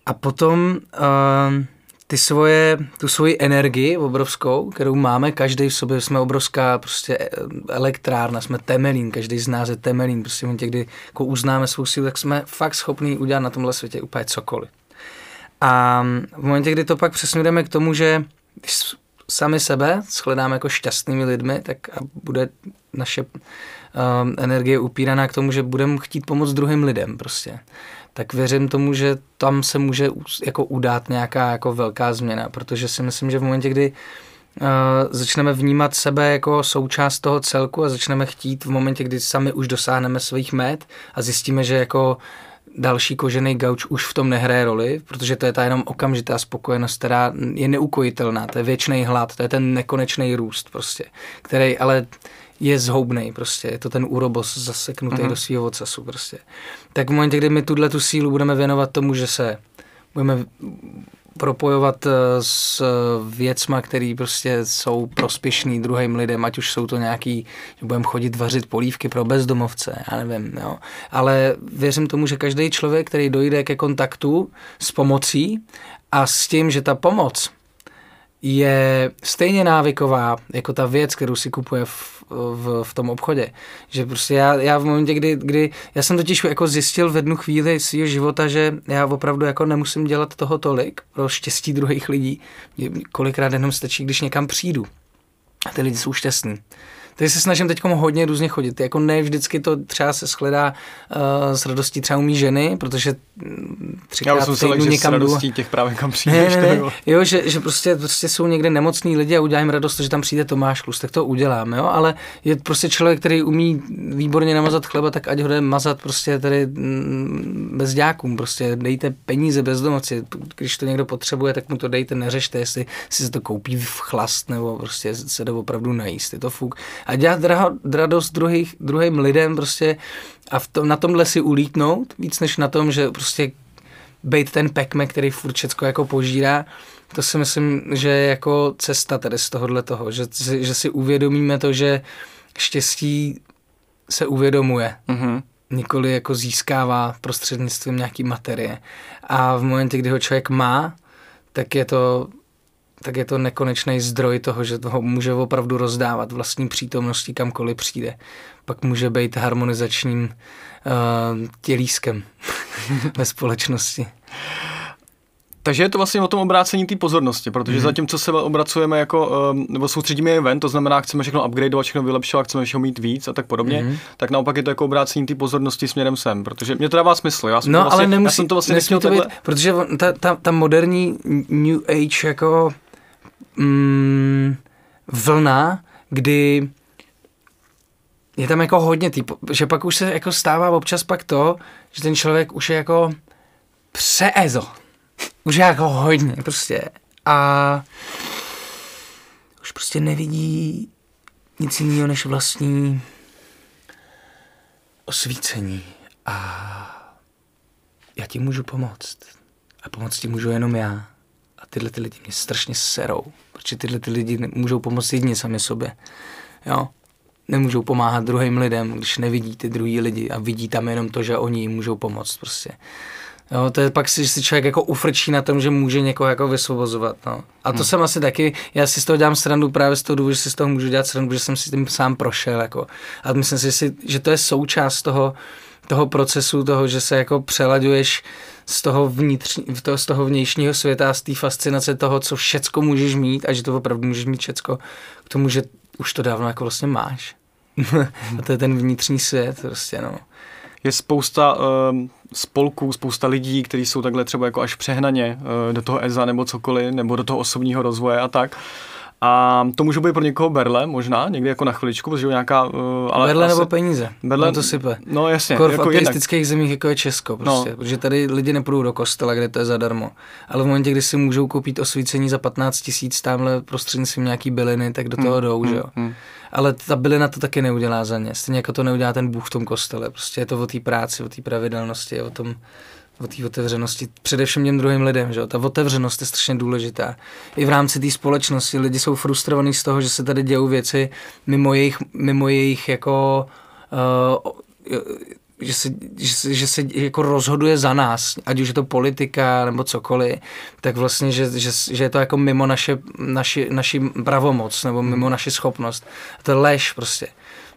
a potom uh, ty svoje, tu svoji energii obrovskou, kterou máme, každý v sobě, jsme obrovská prostě eh, elektrárna, jsme temelín, každý z nás je temelín, prostě v momentě, kdy jako uznáme svou sílu, tak jsme fakt schopní udělat na tomhle světě úplně cokoliv. A v momentě, kdy to pak přesměrujeme k tomu, že když sami sebe shledáme jako šťastnými lidmi, tak a bude naše um, energie upíraná k tomu, že budeme chtít pomoct druhým lidem prostě. Tak věřím tomu, že tam se může jako udát nějaká jako velká změna, protože si myslím, že v momentě, kdy uh, začneme vnímat sebe jako součást toho celku a začneme chtít v momentě, kdy sami už dosáhneme svých met a zjistíme, že jako další kožený gauč už v tom nehraje roli, protože to je ta jenom okamžitá spokojenost, která je neukojitelná, to je věčný hlad, to je ten nekonečný růst prostě, který ale je zhoubný prostě, je to ten úrobos zaseknutý uh-huh. do svého ocasu prostě. Tak v momentě, kdy my tuhle tu sílu budeme věnovat tomu, že se budeme propojovat eh, s věcma, které prostě jsou prospěšný druhým lidem, ať už jsou to nějaký, že budeme chodit vařit polívky pro bezdomovce, já nevím, jo. Ale věřím tomu, že každý člověk, který dojde ke kontaktu s pomocí a s tím, že ta pomoc je stejně návyková jako ta věc, kterou si kupuje v, v, v tom obchodě. Že prostě já, já v momentě, kdy, kdy, já jsem totiž jako zjistil v jednu chvíli svého života, že já opravdu jako nemusím dělat toho tolik pro štěstí druhých lidí. Kolikrát jenom stačí, když někam přijdu. A ty lidi jsou šťastní. Takže se snažím teď hodně různě chodit. Jako ne vždycky to třeba se shledá uh, s radostí třeba umí ženy, protože mm, třikrát Já jsem se někam s radostí těch právě kam přijdeš. Ne, ne, ne. Jo, že, že prostě, prostě jsou někde nemocní lidi a udělám radost, že tam přijde Tomáš Klus, tak to udělám, jo, ale je prostě člověk, který umí výborně namazat chleba, tak ať ho jde mazat prostě tady mm, bez děkům, prostě dejte peníze bez domoci, když to někdo potřebuje, tak mu to dejte, neřešte, jestli si se to koupí v chlast nebo prostě se jde opravdu najíst, je to fuk a dělat radost druhých, druhým lidem prostě a v tom, na tomhle si ulítnout, víc než na tom, že prostě být ten pekme, který furt všecko jako požírá, to si myslím, že je jako cesta tady z tohohle toho, že, že si uvědomíme to, že štěstí se uvědomuje. Mm-hmm. Nikoli jako získává prostřednictvím nějaký materie. A v momentě, kdy ho člověk má, tak je to tak je to nekonečný zdroj toho, že toho může opravdu rozdávat vlastní přítomností kamkoliv přijde. Pak může být harmonizačním uh, tělískem ve společnosti. Takže je to vlastně o tom obrácení té pozornosti, protože mm-hmm. zatímco se obracujeme jako, um, nebo soustředíme jen ven, to znamená, chceme všechno upgradeovat, všechno vylepšovat, chceme všechno mít víc a tak podobně, mm-hmm. tak naopak je to jako obrácení té pozornosti směrem sem, protože mě to dává smysl. Já jsem no, to vlastně, ale nemusí, já jsem to vlastně nesmí to být, protože ta, ta, ta moderní New Age jako mm, vlna, kdy je tam jako hodně typ, že pak už se jako stává občas pak to, že ten člověk už je jako přejezo. Už je jako hodně prostě. A už prostě nevidí nic jiného než vlastní osvícení. A já ti můžu pomoct. A pomoct ti můžu jenom já. Tyhle ty lidi mě strašně serou, protože tyhle ty lidi můžou pomoct jedině sami sobě. Jo? Nemůžou pomáhat druhým lidem, když nevidí ty druhý lidi a vidí tam jenom to, že oni jim můžou pomoct prostě. Jo, to je pak si, si člověk jako ufrčí na tom, že může někoho jako vysvobozovat. No. A to hmm. jsem asi taky, já si z toho dělám srandu právě z toho důvodu, že si z toho můžu dělat srandu, že jsem si tím sám prošel. Jako. A myslím si, že to je součást toho, toho procesu, toho, že se jako přelaďuješ z toho, vnitř, z toho vnějšího světa z té fascinace toho, co všecko můžeš mít a že to opravdu můžeš mít všecko k tomu, že už to dávno jako vlastně máš. a to je ten vnitřní svět prostě, no. Je spousta uh, spolků, spousta lidí, kteří jsou takhle třeba jako až přehnaně uh, do toho EZA nebo cokoliv, nebo do toho osobního rozvoje a tak. Uh, a to může být pro někoho berle, možná, někdy jako na chviličku, protože nějaká... Uh, ale berle asi, nebo peníze, berle, no to sype. No jasně. Kor v jako ateistických zemích, jako je Česko, prostě, no. protože tady lidi nepůjdou do kostela, kde to je zadarmo. Ale v momentě, kdy si můžou koupit osvícení za 15 tisíc tamhle prostřednictvím nějaký byliny, tak do toho hmm, jdou, hmm, že jo. Hmm. Ale ta bylina to taky neudělá za ně. Stejně jako to neudělá ten Bůh v tom kostele. Prostě je to o té práci, o té pravidelnosti, o tom, o té otevřenosti, především těm druhým lidem, že Ta otevřenost je strašně důležitá. I v rámci té společnosti lidi jsou frustrovaní z toho, že se tady dějou věci mimo jejich, mimo jejich jako uh, že se, že, se, že se jako rozhoduje za nás, ať už je to politika nebo cokoliv, tak vlastně, že, že, že je to jako mimo naše, naši, naši pravomoc nebo mimo naši schopnost. To je lež prostě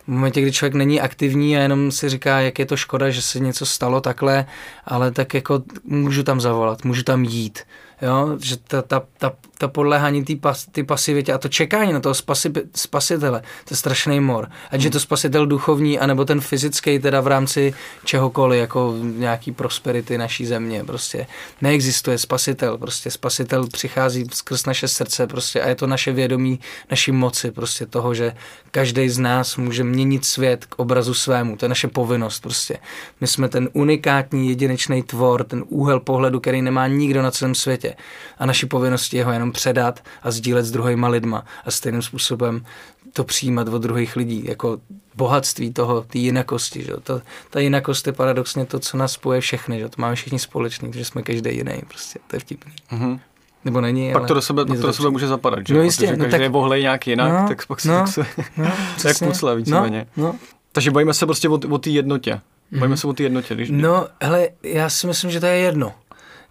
v momentě, kdy člověk není aktivní a jenom si říká, jak je to škoda, že se něco stalo takhle, ale tak jako můžu tam zavolat, můžu tam jít jo, že ta, ta, ta, ta podléhání té pas, pasivitě a to čekání na toho spasi, spasitele, to je strašný mor. Ať je to spasitel duchovní, anebo ten fyzický, teda v rámci čehokoliv, jako nějaký prosperity naší země, prostě neexistuje spasitel, prostě spasitel přichází skrz naše srdce, prostě a je to naše vědomí, naší moci, prostě toho, že každý z nás může měnit svět k obrazu svému, to je naše povinnost, prostě. My jsme ten unikátní jedinečný tvor, ten úhel pohledu, který nemá nikdo na celém světě světě. A naší povinností je ho jenom předat a sdílet s druhýma lidma a stejným způsobem to přijímat od druhých lidí, jako bohatství toho, té jinakosti. Že? Ta, ta jinakost je paradoxně to, co nás spoje všechny, že? to máme všichni společný, protože jsme každý jiný, prostě, to je vtipný. Mm-hmm. Nebo není, Pak to do sebe, pak to do sebe může zapadat, že? No jistě, Protože no, každý tak, je vohlej nějak jinak, no, tak pak se, no, tak se no, jak pucle víceméně. No, no. Takže bojíme se prostě o, o té jednotě. Bojíme mm-hmm. se o té jednotě. Když... No, hele, já si myslím, že to je jedno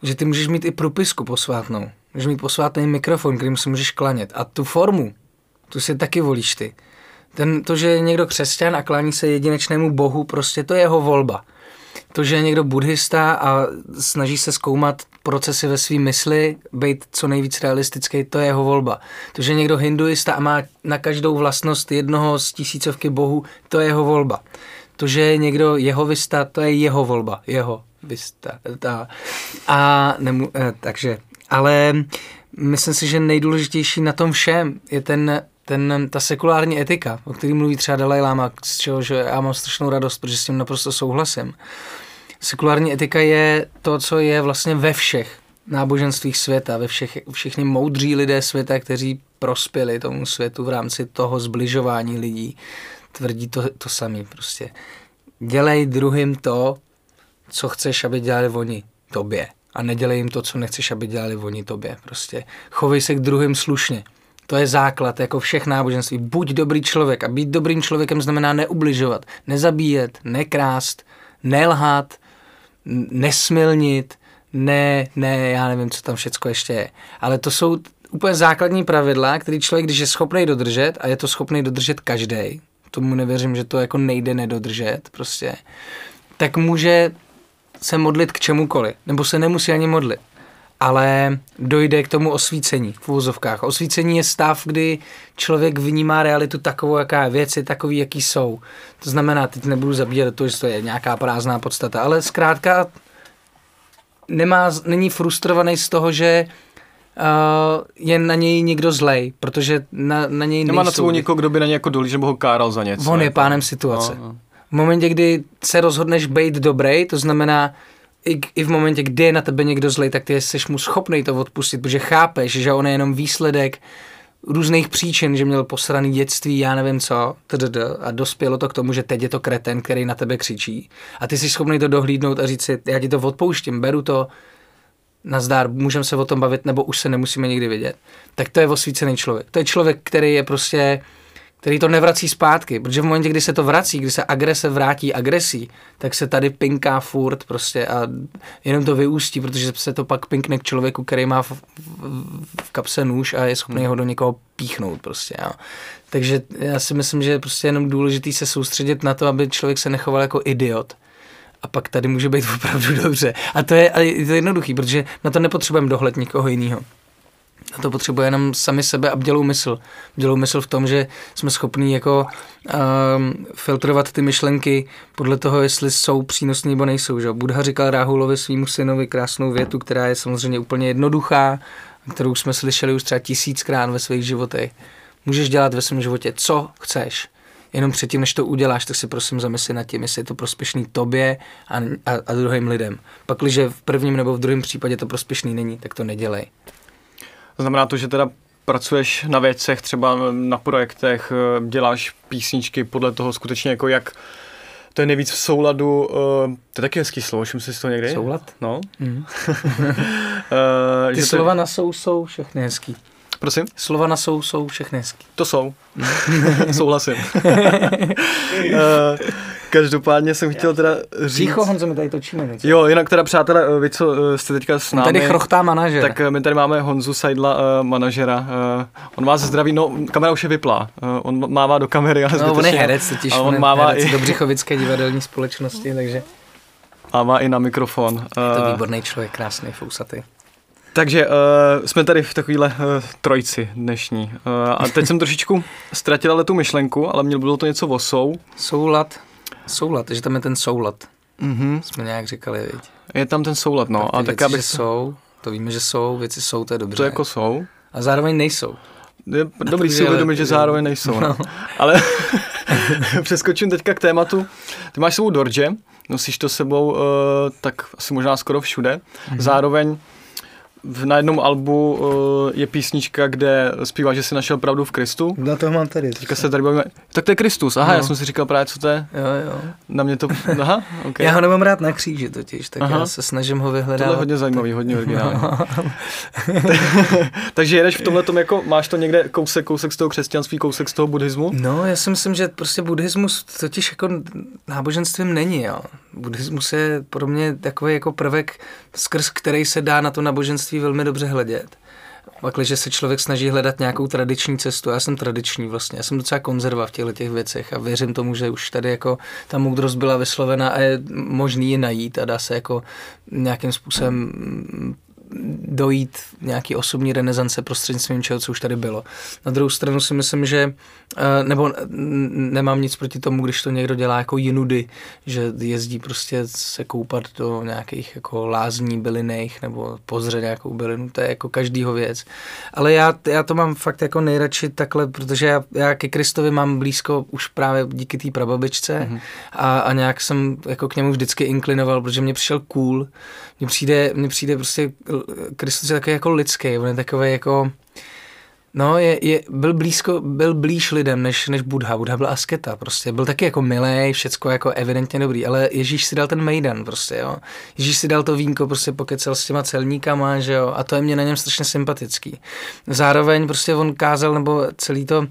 že ty můžeš mít i propisku posvátnou. můžeš mít posvátný mikrofon, kterým si můžeš klanět. A tu formu, tu si taky volíš ty. Ten, to, že je někdo křesťan a klání se jedinečnému bohu, prostě to je jeho volba. To, že je někdo buddhista a snaží se zkoumat procesy ve své mysli, být co nejvíc realistický, to je jeho volba. To, že je někdo hinduista a má na každou vlastnost jednoho z tisícovky bohů, to je jeho volba. To, že je někdo jehovista, to je jeho volba. Jeho vista. Ta. A nemu, eh, takže, ale myslím si, že nejdůležitější na tom všem je ten ten, ta sekulární etika, o který mluví třeba Dalai Lama, z čeho že já mám strašnou radost, protože s tím naprosto souhlasím. Sekulární etika je to, co je vlastně ve všech náboženstvích světa, ve všech, všichni moudří lidé světa, kteří prospěli tomu světu v rámci toho zbližování lidí, tvrdí to, to samý prostě. Dělej druhým to, co chceš, aby dělali oni tobě. A nedělej jim to, co nechceš, aby dělali oni tobě. Prostě chovej se k druhým slušně. To je základ jako všech náboženství. Buď dobrý člověk a být dobrým člověkem znamená neubližovat, nezabíjet, nekrást, nelhat, nesmilnit, ne, ne, já nevím, co tam všecko ještě je. Ale to jsou úplně základní pravidla, který člověk, když je schopný dodržet, a je to schopný dodržet každý, tomu nevěřím, že to jako nejde nedodržet prostě, tak může se modlit k čemukoliv, nebo se nemusí ani modlit ale dojde k tomu osvícení v úvozovkách. Osvícení je stav, kdy člověk vnímá realitu takovou, jaká je věci, takový, jaký jsou. To znamená, teď nebudu zabíjet to, že to je nějaká prázdná podstata, ale zkrátka nemá, není frustrovaný z toho, že uh, je na něj někdo zlej, protože na, na něj Nemá na sebou někoho, kdo by na něj jako dolíž nebo ho káral za něco. On je pánem situace. No, no. V momentě, kdy se rozhodneš být dobrý, to znamená, i, i v momentě, kdy je na tebe někdo zlej, tak ty jsi mu schopný to odpustit, protože chápeš, že on je jenom výsledek různých příčin, že měl posraný dětství, já nevím co, a dospělo to k tomu, že teď je to kreten, který na tebe křičí. A ty jsi schopný to dohlídnout a říct si, já ti to odpouštím, beru to, nazdár, můžeme se o tom bavit, nebo už se nemusíme nikdy vidět. Tak to je osvícený člověk. To je člověk, který je prostě který to nevrací zpátky, protože v momentě, kdy se to vrací, kdy se agrese vrátí agresí, tak se tady pinká furt prostě a jenom to vyústí, protože se to pak pinkne k člověku, který má v, v, v kapse nůž a je schopný ho do někoho píchnout prostě. Jo. Takže já si myslím, že je prostě jenom důležitý se soustředit na to, aby člověk se nechoval jako idiot. A pak tady může být opravdu dobře. A to je, je to jednoduchý, protože na to nepotřebujeme dohled nikoho jiného. A to potřebuje jenom sami sebe a bdělou mysl. Bdělou mysl v tom, že jsme schopní jako um, filtrovat ty myšlenky podle toho, jestli jsou přínosné nebo nejsou. Že? Budha říkal Ráhulovi svýmu synovi krásnou větu, která je samozřejmě úplně jednoduchá, kterou jsme slyšeli už třeba tisíckrát ve svých životech. Můžeš dělat ve svém životě, co chceš. Jenom předtím, než to uděláš, tak si prosím zamysli nad tím, jestli je to prospěšný tobě a, a, a druhým lidem. Pak, když v prvním nebo v druhém případě to prospěšný není, tak to nedělej. To znamená to, že teda pracuješ na věcech, třeba na projektech, eh, děláš písničky podle toho skutečně jako jak to je nejvíc v souladu, uh, to je taky hezký slovo, všim si to někdy? Soulad? No. Mm. uh, Ty slova to... na sou jsou všechny hezký. Prosím? Slova na sou jsou všechny hezký. To jsou. Souhlasím. uh, Každopádně jsem chtěl teda říct... Ticho, Honzo, my tady točíme něco. Jo, jinak teda přátelé, eh, vy co eh, jste teďka s námi... Tady chrochtá manažer. Tak eh, my tady máme Honzu Seidla, uh, manažera. Uh, on vás zdraví, no kamera už je vyplá. Uh, on mává do kamery, ale no, on je herec, totiž on, on mává herec i... do Břichovické divadelní společnosti, takže... Mává i na mikrofon. Je to výborný člověk, krásný, fousatý. Takže uh, jsme tady v takovéhle uh, trojci dnešní. Uh, a teď jsem trošičku ztratila ale tu myšlenku, ale měl bylo to něco o sou. Soulad. Soulad, že tam je ten soulad. Mm-hmm. Jsme nějak říkali, viď? Je tam ten soulad, no. Tak a tak abych... jsou, to víme, že jsou, věci jsou, to je dobře. To jako jsou. A zároveň nejsou. Je dobrý si uvědomit, že zároveň nejsou. No. no. Ale přeskočím teďka k tématu. Ty máš sebou Dorje, nosíš to sebou uh, tak asi možná skoro všude. Mm-hmm. Zároveň na jednom albu uh, je písnička, kde zpívá, že si našel pravdu v Kristu. Na to mám tady. Teďka se tady bavíme. Tak to je Kristus, aha, no. já jsem si říkal právě, co to je. Jo, jo. Na mě to, aha, okay. Já ho nemám rád na kříži totiž, tak aha. já se snažím ho vyhledat. Tohle je hodně zajímavý, hodně originální. No. Takže jedeš v tomhle tom jako, máš to někde kousek, kousek z toho křesťanství, kousek z toho buddhismu? No, já si myslím, že prostě buddhismus totiž jako náboženstvím není, jo. Buddhismus je pro mě takový jako prvek, skrz který se dá na to náboženství velmi dobře hledět. Pak, že se člověk snaží hledat nějakou tradiční cestu, já jsem tradiční vlastně, já jsem docela konzerva v těchto těch věcech a věřím tomu, že už tady jako ta moudrost byla vyslovena a je možný ji najít a dá se jako nějakým způsobem dojít nějaký osobní renesance prostřednictvím čeho, co už tady bylo. Na druhou stranu si myslím, že nebo nemám nic proti tomu, když to někdo dělá jako jinudy, že jezdí prostě se koupat do nějakých jako lázní byliných nebo pozře nějakou bylinu, to je jako každýho věc. Ale já, já to mám fakt jako nejradši takhle, protože já, já ke Kristovi mám blízko už právě díky té prababičce mm-hmm. a, a nějak jsem jako k němu vždycky inklinoval, protože mě přišel cool, mně přijde, mně přijde prostě Kristus je takový jako lidský, on je takový jako, no, je, je, byl blízko, byl blíž lidem než, než Budha. Budha byl asketa prostě, byl taky jako milý, všecko jako evidentně dobrý, ale Ježíš si dal ten mejdan prostě, jo. Ježíš si dal to vínko, prostě pokecel s těma celníkama, že jo, a to je mě na něm strašně sympatický. Zároveň prostě on kázal, nebo celý to,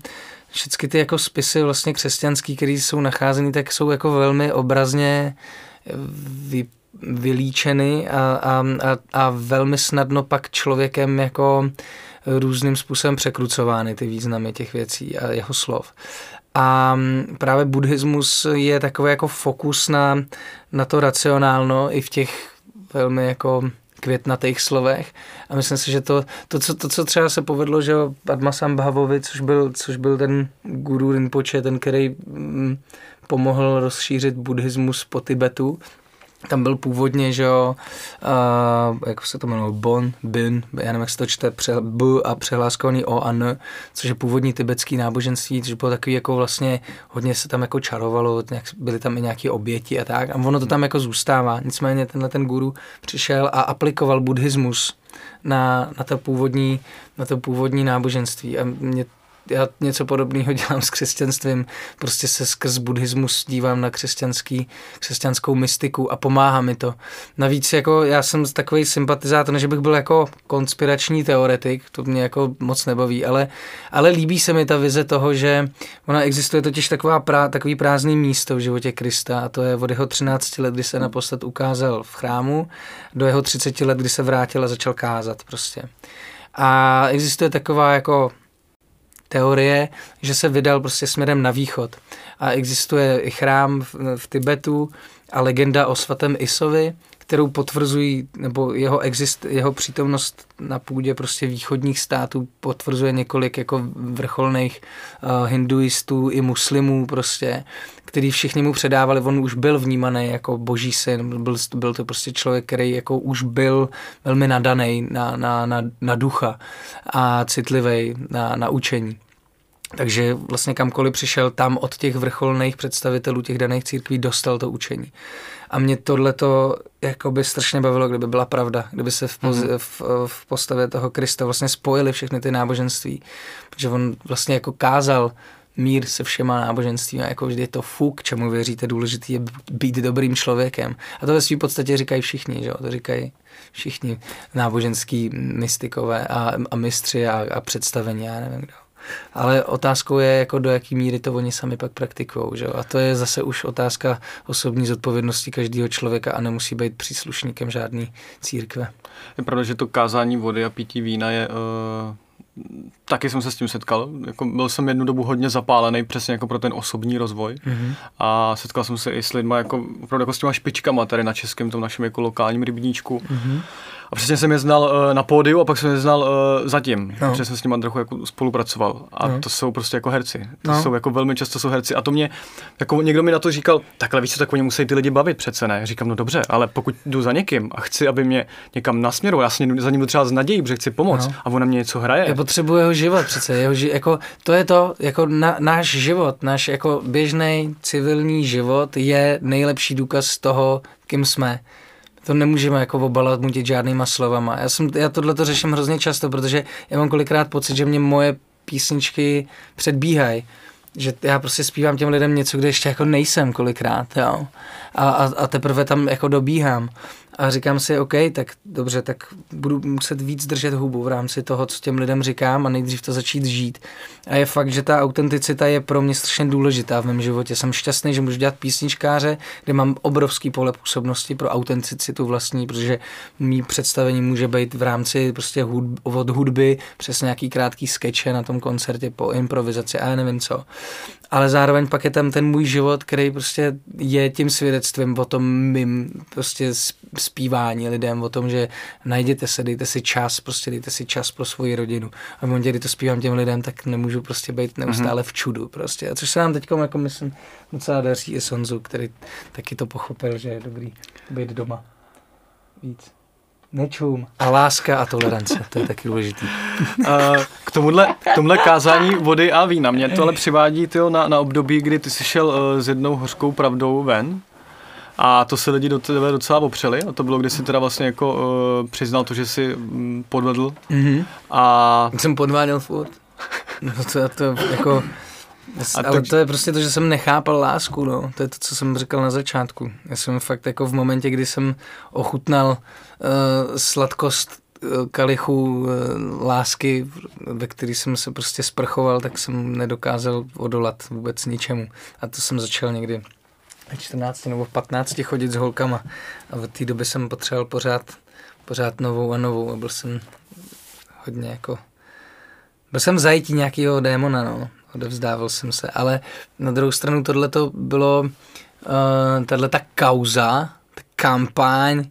všechny ty jako spisy vlastně křesťanský, které jsou nacházeny, tak jsou jako velmi obrazně vy, vylíčeny a, a, a, a velmi snadno pak člověkem jako různým způsobem překrucovány ty významy těch věcí a jeho slov. A právě buddhismus je takový jako fokus na, na to racionálno i v těch velmi jako květnatých slovech. A myslím si, že to, to, co, to co třeba se povedlo, že Padmasambhavovi, což byl, což byl ten guru Rinpoche, ten, který mm, pomohl rozšířit buddhismus po Tibetu, tam byl původně, že jo, uh, jak se to jmenovalo, Bon, Bin, já nevím, jak se to čte, pře, B a přehláskovaný O a N, což je původní tibetský náboženství, což bylo takový jako vlastně, hodně se tam jako čarovalo, nějak, byly tam i nějaké oběti a tak, a ono to tam jako zůstává. Nicméně tenhle ten guru přišel a aplikoval buddhismus na, na, to původní, na to původní náboženství. A mě já něco podobného dělám s křesťanstvím, prostě se skrz buddhismus dívám na křesťanský, křesťanskou mystiku a pomáhá mi to. Navíc jako já jsem takový sympatizátor, že bych byl jako konspirační teoretik, to mě jako moc nebaví, ale, ale líbí se mi ta vize toho, že ona existuje totiž taková prá, takový prázdný místo v životě Krista a to je od jeho 13 let, kdy se naposled ukázal v chrámu, do jeho 30 let, kdy se vrátil a začal kázat prostě. A existuje taková jako teorie, že se vydal prostě směrem na východ. A existuje i chrám v, v Tibetu a legenda o svatém Isovi, kterou potvrzují, nebo jeho, exist, jeho přítomnost na půdě prostě východních států potvrzuje několik jako vrcholných uh, hinduistů i muslimů prostě, který všichni mu předávali, on už byl vnímaný jako boží syn, byl, byl to prostě člověk, který jako už byl velmi nadaný na, na, na, na ducha a citlivý na, na učení. Takže vlastně kamkoliv přišel, tam od těch vrcholných představitelů těch daných církví dostal to učení. A mě tohle to by strašně bavilo, kdyby byla pravda, kdyby se v, poz, mm-hmm. v, v postavě toho Krista vlastně spojili všechny ty náboženství, protože on vlastně jako kázal mír se všema náboženství a jako vždy je to fuk, čemu věříte, důležitý je být dobrým člověkem. A to ve své podstatě říkají všichni, že jo? to říkají všichni náboženský mystikové a, a mistři a, a představení, já nevím kdo. Ale otázkou je, jako do jaký míry to oni sami pak praktikují. Že? A to je zase už otázka osobní zodpovědnosti každého člověka a nemusí být příslušníkem žádný církve. Je pravda, že to kázání vody a pití vína je uh taky jsem se s tím setkal. Jako byl jsem jednu dobu hodně zapálený přesně jako pro ten osobní rozvoj mm-hmm. a setkal jsem se i s lidmi jako, opravdu jako s těma špičkama tady na českém, tom našem jako lokálním rybníčku. Mm-hmm. A přesně jsem je znal uh, na pódiu a pak jsem je znal uh, zatím, no. protože jsem s nimi trochu jako spolupracoval. A no. to jsou prostě jako herci. To no. jsou jako velmi často jsou herci. A to mě, jako někdo mi na to říkal, takhle víš co, tak oni musí ty lidi bavit přece ne. Říkám, no dobře, ale pokud jdu za někým a chci, aby mě někam nasměroval, já si za ním jdu třeba z nadějí, protože chci pomoct no. a ona mě něco hraje. Já potřebuji jeho život přece. Jeho ži- jako, to je to, jako na, náš život, náš jako běžný civilní život je nejlepší důkaz toho, kým jsme to nemůžeme jako obalat mutit žádnýma slovama. Já, jsem, já tohle to řeším hrozně často, protože já mám kolikrát pocit, že mě moje písničky předbíhají že já prostě zpívám těm lidem něco, kde ještě jako nejsem kolikrát, jo. A, a, a teprve tam jako dobíhám. A říkám si, OK, tak dobře, tak budu muset víc držet hubu v rámci toho, co těm lidem říkám a nejdřív to začít žít. A je fakt, že ta autenticita je pro mě strašně důležitá v mém životě. Jsem šťastný, že můžu dělat písničkáře, kde mám obrovský pole působnosti pro autenticitu vlastní, protože mý představení může být v rámci prostě hud, od hudby přes nějaký krátký skeče na tom koncertě po improvizaci a já nevím co. Ale zároveň pak je tam ten můj život, který prostě je tím svědectvím o tom mým prostě zpívání lidem, o tom, že najděte se, dejte si čas, prostě dejte si čas pro svoji rodinu. A v momentě, kdy to zpívám těm lidem, tak nemůžu prostě být neustále v čudu prostě. A což se nám teď, jako myslím, docela daří i Sonzu, který taky to pochopil, že je dobrý být doma víc. Nečum. A láska a tolerance, to je taky důležitý. k tomuhle, k tomuhle kázání vody a vína, mě to ale přivádí tyjo, na, na období, kdy ty jsi šel uh, s jednou hořkou pravdou ven a to se lidi do tebe docela opřeli a to bylo, kdy jsi teda vlastně jako uh, přiznal to, že jsi um, podvedl. Mm-hmm. A... Jsem podváděl furt. No to, to jako... A ale to je prostě to, že jsem nechápal lásku, no. To je to, co jsem říkal na začátku. Já jsem fakt jako v momentě, kdy jsem ochutnal uh, sladkost uh, kalichu uh, lásky, ve který jsem se prostě sprchoval, tak jsem nedokázal odolat vůbec ničemu. A to jsem začal někdy v 14 nebo v 15 chodit s holkama. A v té době jsem potřeboval pořád, pořád novou a novou a byl jsem hodně jako... Byl jsem zajítí nějakého démona, no. Odevzdával jsem se, ale na druhou stranu tohle to bylo, uh, tahle ta kauza, ta kampaň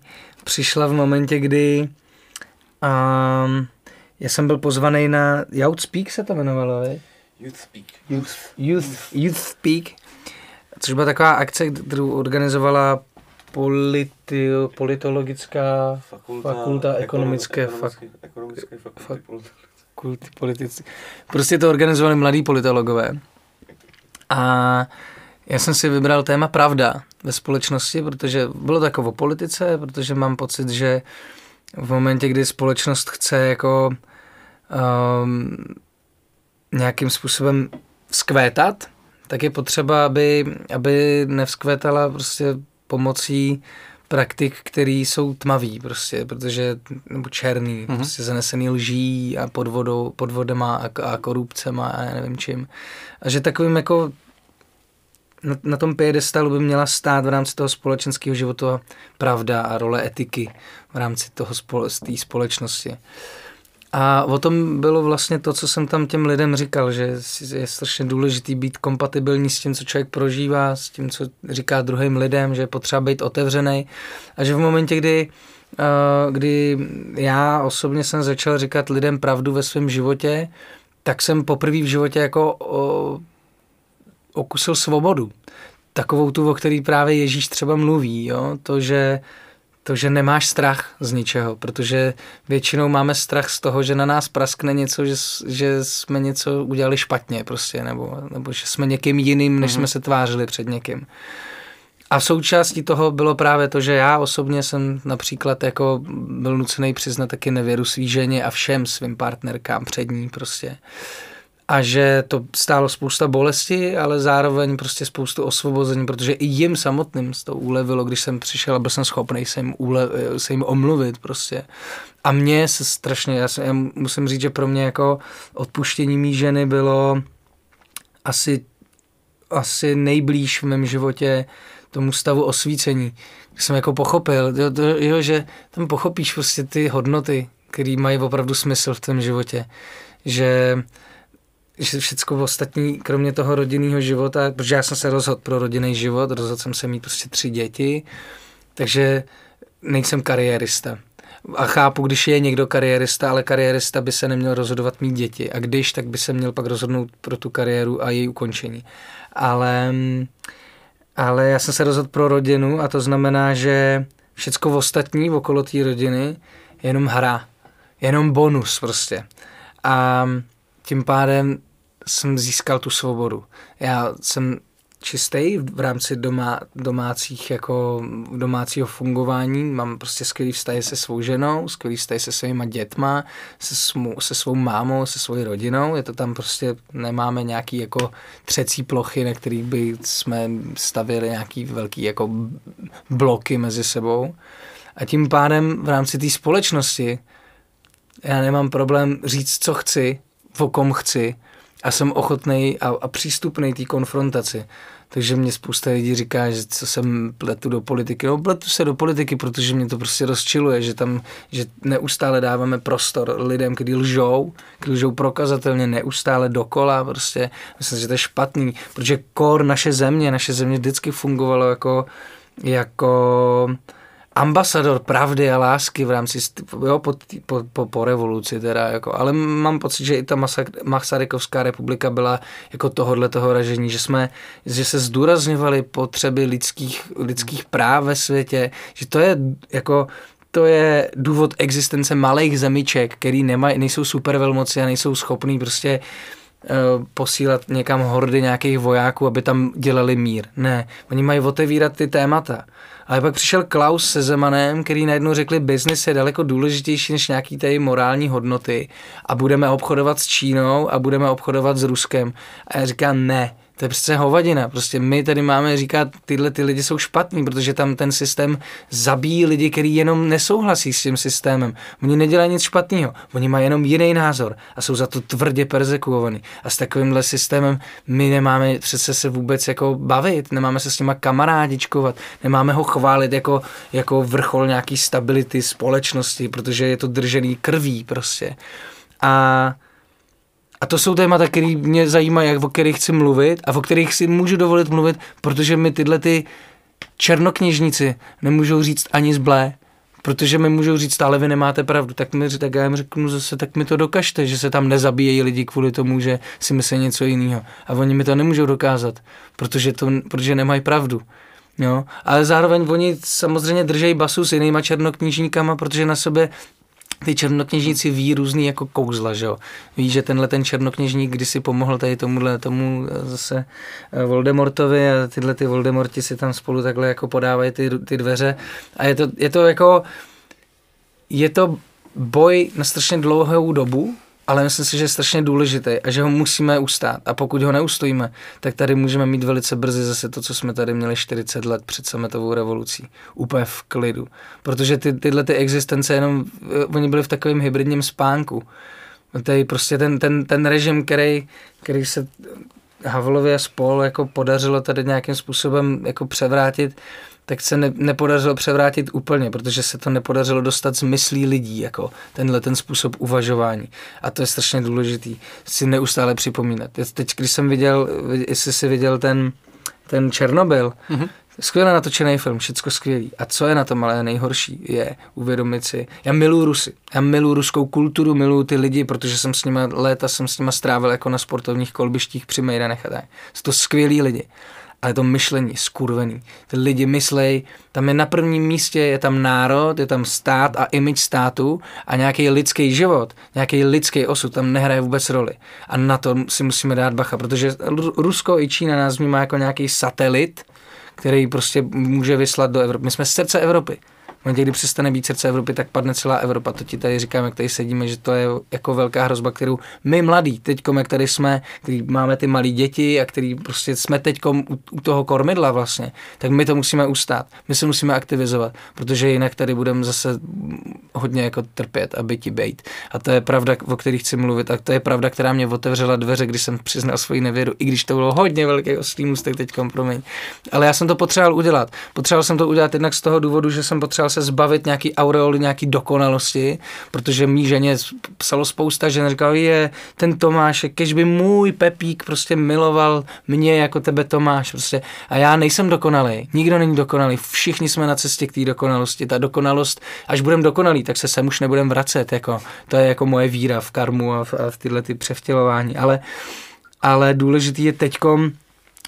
přišla v momentě, kdy um, já jsem byl pozvaný na Youth Speak se to jmenovalo, je? Youth Speak. Youth, Youth, Youth Speak což byla taková akce, kterou organizovala politi, politologická fakulta, fakulta ekonomické, ekonomické, fak, ekonomické fakulty, politici. Prostě to organizovali mladí politologové. A já jsem si vybral téma pravda ve společnosti, protože bylo to jako o politice, protože mám pocit, že v momentě, kdy společnost chce jako um, nějakým způsobem vzkvétat, tak je potřeba, aby, aby nevzkvétala prostě pomocí praktik, který jsou tmavý prostě, protože, nebo černý, mm-hmm. prostě zanesený lží a podvodou, podvodema a, a korupcema a já nevím čím. A že takovým jako na, na tom piedestalu by měla stát v rámci toho společenského života pravda a role etiky v rámci toho spole, té společnosti. A o tom bylo vlastně to, co jsem tam těm lidem říkal, že je strašně důležitý být kompatibilní s tím, co člověk prožívá, s tím, co říká druhým lidem, že je potřeba být otevřený a že v momentě, kdy kdy já osobně jsem začal říkat lidem pravdu ve svém životě, tak jsem poprvé v životě jako o, okusil svobodu. Takovou tu, o který právě Ježíš třeba mluví, jo? to, že to, že nemáš strach z ničeho, protože většinou máme strach z toho, že na nás praskne něco, že, že jsme něco udělali špatně prostě, nebo, nebo že jsme někým jiným, než mm-hmm. jsme se tvářili před někým. A součástí toho bylo právě to, že já osobně jsem například jako byl nucený přiznat taky nevěru svý ženě a všem svým partnerkám před ní prostě. Uh, a že to stálo spousta bolesti, ale zároveň prostě spoustu osvobození, protože i jim samotným to ulevilo, když jsem přišel a byl jsem schopný se jim, ule, se jim omluvit prostě. A mně se strašně, já, jsem, já musím říct, že pro mě jako odpuštění mý ženy bylo asi, asi nejblíž v mém životě tomu stavu osvícení. Jsem jako pochopil, jo, jo, že tam pochopíš prostě ty hodnoty, které mají opravdu smysl v tom životě. Že že všechno ostatní, kromě toho rodinného života, protože já jsem se rozhodl pro rodinný život, rozhodl jsem se mít prostě tři děti, takže nejsem kariérista. A chápu, když je někdo kariérista, ale kariérista by se neměl rozhodovat mít děti. A když, tak by se měl pak rozhodnout pro tu kariéru a její ukončení. Ale, ale já jsem se rozhodl pro rodinu a to znamená, že všecko ostatní okolo té rodiny je jenom hra. Jenom bonus prostě. A tím pádem jsem získal tu svobodu. Já jsem čistý v rámci doma, domácích jako domácího fungování. Mám prostě skvělý vztahy se svou ženou, skvělý vztahy se svýma dětma, se, svou, se svou mámou, se svou rodinou. Je to tam prostě, nemáme nějaký jako třecí plochy, na kterých by jsme stavili nějaký velký jako bloky mezi sebou. A tím pádem v rámci té společnosti já nemám problém říct, co chci, o kom chci a jsem ochotný a, a přístupný té konfrontaci. Takže mě spousta lidí říká, že co jsem pletu do politiky. No, pletu se do politiky, protože mě to prostě rozčiluje, že tam, že neustále dáváme prostor lidem, kteří lžou, kteří lžou prokazatelně neustále dokola, prostě. Myslím, že to je špatný, protože kor naše země, naše země vždycky fungovalo jako, jako ambasador pravdy a lásky v rámci, jo, po, po, po, po revoluci teda, jako, ale mám pocit, že i ta Masarykovská republika byla jako tohodle toho ražení, že jsme, že se zdůrazňovaly potřeby lidských, lidských práv ve světě, že to je jako, to je důvod existence malých zemiček, který nemaj, nejsou supervelmoci a nejsou schopní prostě uh, posílat někam hordy nějakých vojáků, aby tam dělali mír. Ne, oni mají otevírat ty témata. Ale pak přišel Klaus se Zemanem, který najednou řekli, biznis je daleko důležitější než nějaký tady morální hodnoty a budeme obchodovat s Čínou a budeme obchodovat s Ruskem. A já říkám, ne, to je přece hovadina. Prostě my tady máme říkat, tyhle ty lidi jsou špatní, protože tam ten systém zabíjí lidi, kteří jenom nesouhlasí s tím systémem. Oni nedělají nic špatného, oni mají jenom jiný názor a jsou za to tvrdě persekuovaní. A s takovýmhle systémem my nemáme přece se vůbec jako bavit, nemáme se s nima kamarádičkovat, nemáme ho chválit jako, jako vrchol nějaký stability společnosti, protože je to držený krví prostě. A a to jsou témata, které mě zajímají, jak o kterých chci mluvit a o kterých si můžu dovolit mluvit, protože mi tyhle ty černokněžníci nemůžou říct ani zblé, protože mi můžou říct, ale vy nemáte pravdu, tak, mi, tak já jim řeknu zase, tak mi to dokažte, že se tam nezabíjejí lidi kvůli tomu, že si myslí něco jiného. A oni mi to nemůžou dokázat, protože, to, protože nemají pravdu. Jo? Ale zároveň oni samozřejmě držejí basu s jinýma černoknižníkama, protože na sebe ty černokněžníci ví různý jako kouzla, že jo. Ví, že tenhle ten černokněžník kdysi pomohl tady tomuhle tomu eh, zase eh, Voldemortovi a tyhle ty Voldemorti si tam spolu takhle jako podávají ty, ty dveře a je to, je to jako je to boj na strašně dlouhou dobu, ale myslím si, že je strašně důležitý a že ho musíme ustát. A pokud ho neustojíme, tak tady můžeme mít velice brzy zase to, co jsme tady měli 40 let před sametovou revolucí. Úplně v klidu. Protože ty, tyhle ty existence jenom, eh, oni byli v takovém hybridním spánku. Tady prostě ten, ten, ten režim, který, který se Havlovi a spol jako podařilo tady nějakým způsobem jako převrátit, tak se ne, nepodařilo převrátit úplně, protože se to nepodařilo dostat z myslí lidí, jako tenhle ten způsob uvažování. A to je strašně důležitý si neustále připomínat. Teď, když jsem viděl, jestli si viděl ten, ten Černobyl, mm-hmm. Skvěle natočený film, všecko skvělý. A co je na tom ale nejhorší, je uvědomit si, já miluji Rusy, já miluji ruskou kulturu, miluji ty lidi, protože jsem s nimi léta jsem s nimi strávil jako na sportovních kolbištích při Mejdanech a tak. Jsou to skvělí lidi ale to myšlení skurvený. Ty lidi myslej, tam je na prvním místě, je tam národ, je tam stát a image státu a nějaký lidský život, nějaký lidský osud tam nehraje vůbec roli. A na to si musíme dát bacha, protože Rusko i Čína nás vnímá jako nějaký satelit, který prostě může vyslat do Evropy. My jsme srdce Evropy momentě, kdy přestane být srdce Evropy, tak padne celá Evropa. To ti tady říkáme, jak tady sedíme, že to je jako velká hrozba, kterou my mladí, teď jak tady jsme, který máme ty malí děti a který prostě jsme teď u, u toho kormidla vlastně, tak my to musíme ustát. My se musíme aktivizovat, protože jinak tady budeme zase hodně jako trpět a byti bejt. A to je pravda, o které chci mluvit. A to je pravda, která mě otevřela dveře, když jsem přiznal svoji nevěru, i když to bylo hodně velký oslý můstek teď, promiň. Ale já jsem to potřeboval udělat. Potřeboval jsem to udělat jednak z toho důvodu, že jsem potřeboval se zbavit nějaký aureoly, nějaký dokonalosti, protože mý ženě psalo spousta žen, říkal, je, ten Tomáš, kež by můj Pepík prostě miloval mě jako tebe Tomáš, prostě. A já nejsem dokonalý, nikdo není dokonalý, všichni jsme na cestě k té dokonalosti. Ta dokonalost, až budeme dokonalí, tak se sem už nebudeme vracet, jako, to je jako moje víra v karmu a v, a v tyhle ty převtělování, ale, ale důležitý je teďkom,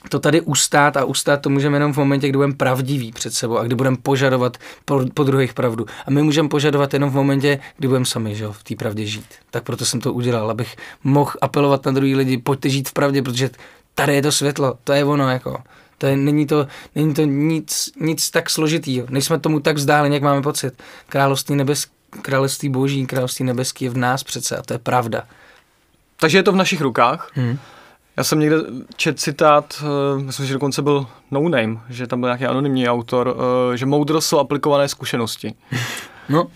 to tady ustát a ustát to můžeme jenom v momentě, kdy budeme pravdiví před sebou a kdy budeme požadovat po, po druhých pravdu. A my můžeme požadovat jenom v momentě, kdy budeme sami že jo, v té pravdě žít. Tak proto jsem to udělal, abych mohl apelovat na druhý lidi, pojďte žít v pravdě, protože tady je to světlo, to je ono jako. To je, není, to, není to nic, nic tak složitýho. Nejsme tomu tak vzdáleni, jak máme pocit. Království nebes, království boží, království nebeský je v nás přece a to je pravda. Takže je to v našich rukách. Hmm Já jsem někde čet citát, myslím, že dokonce byl No Name, že tam byl nějaký anonymní autor, uh, že moudrost jsou aplikované zkušenosti. No,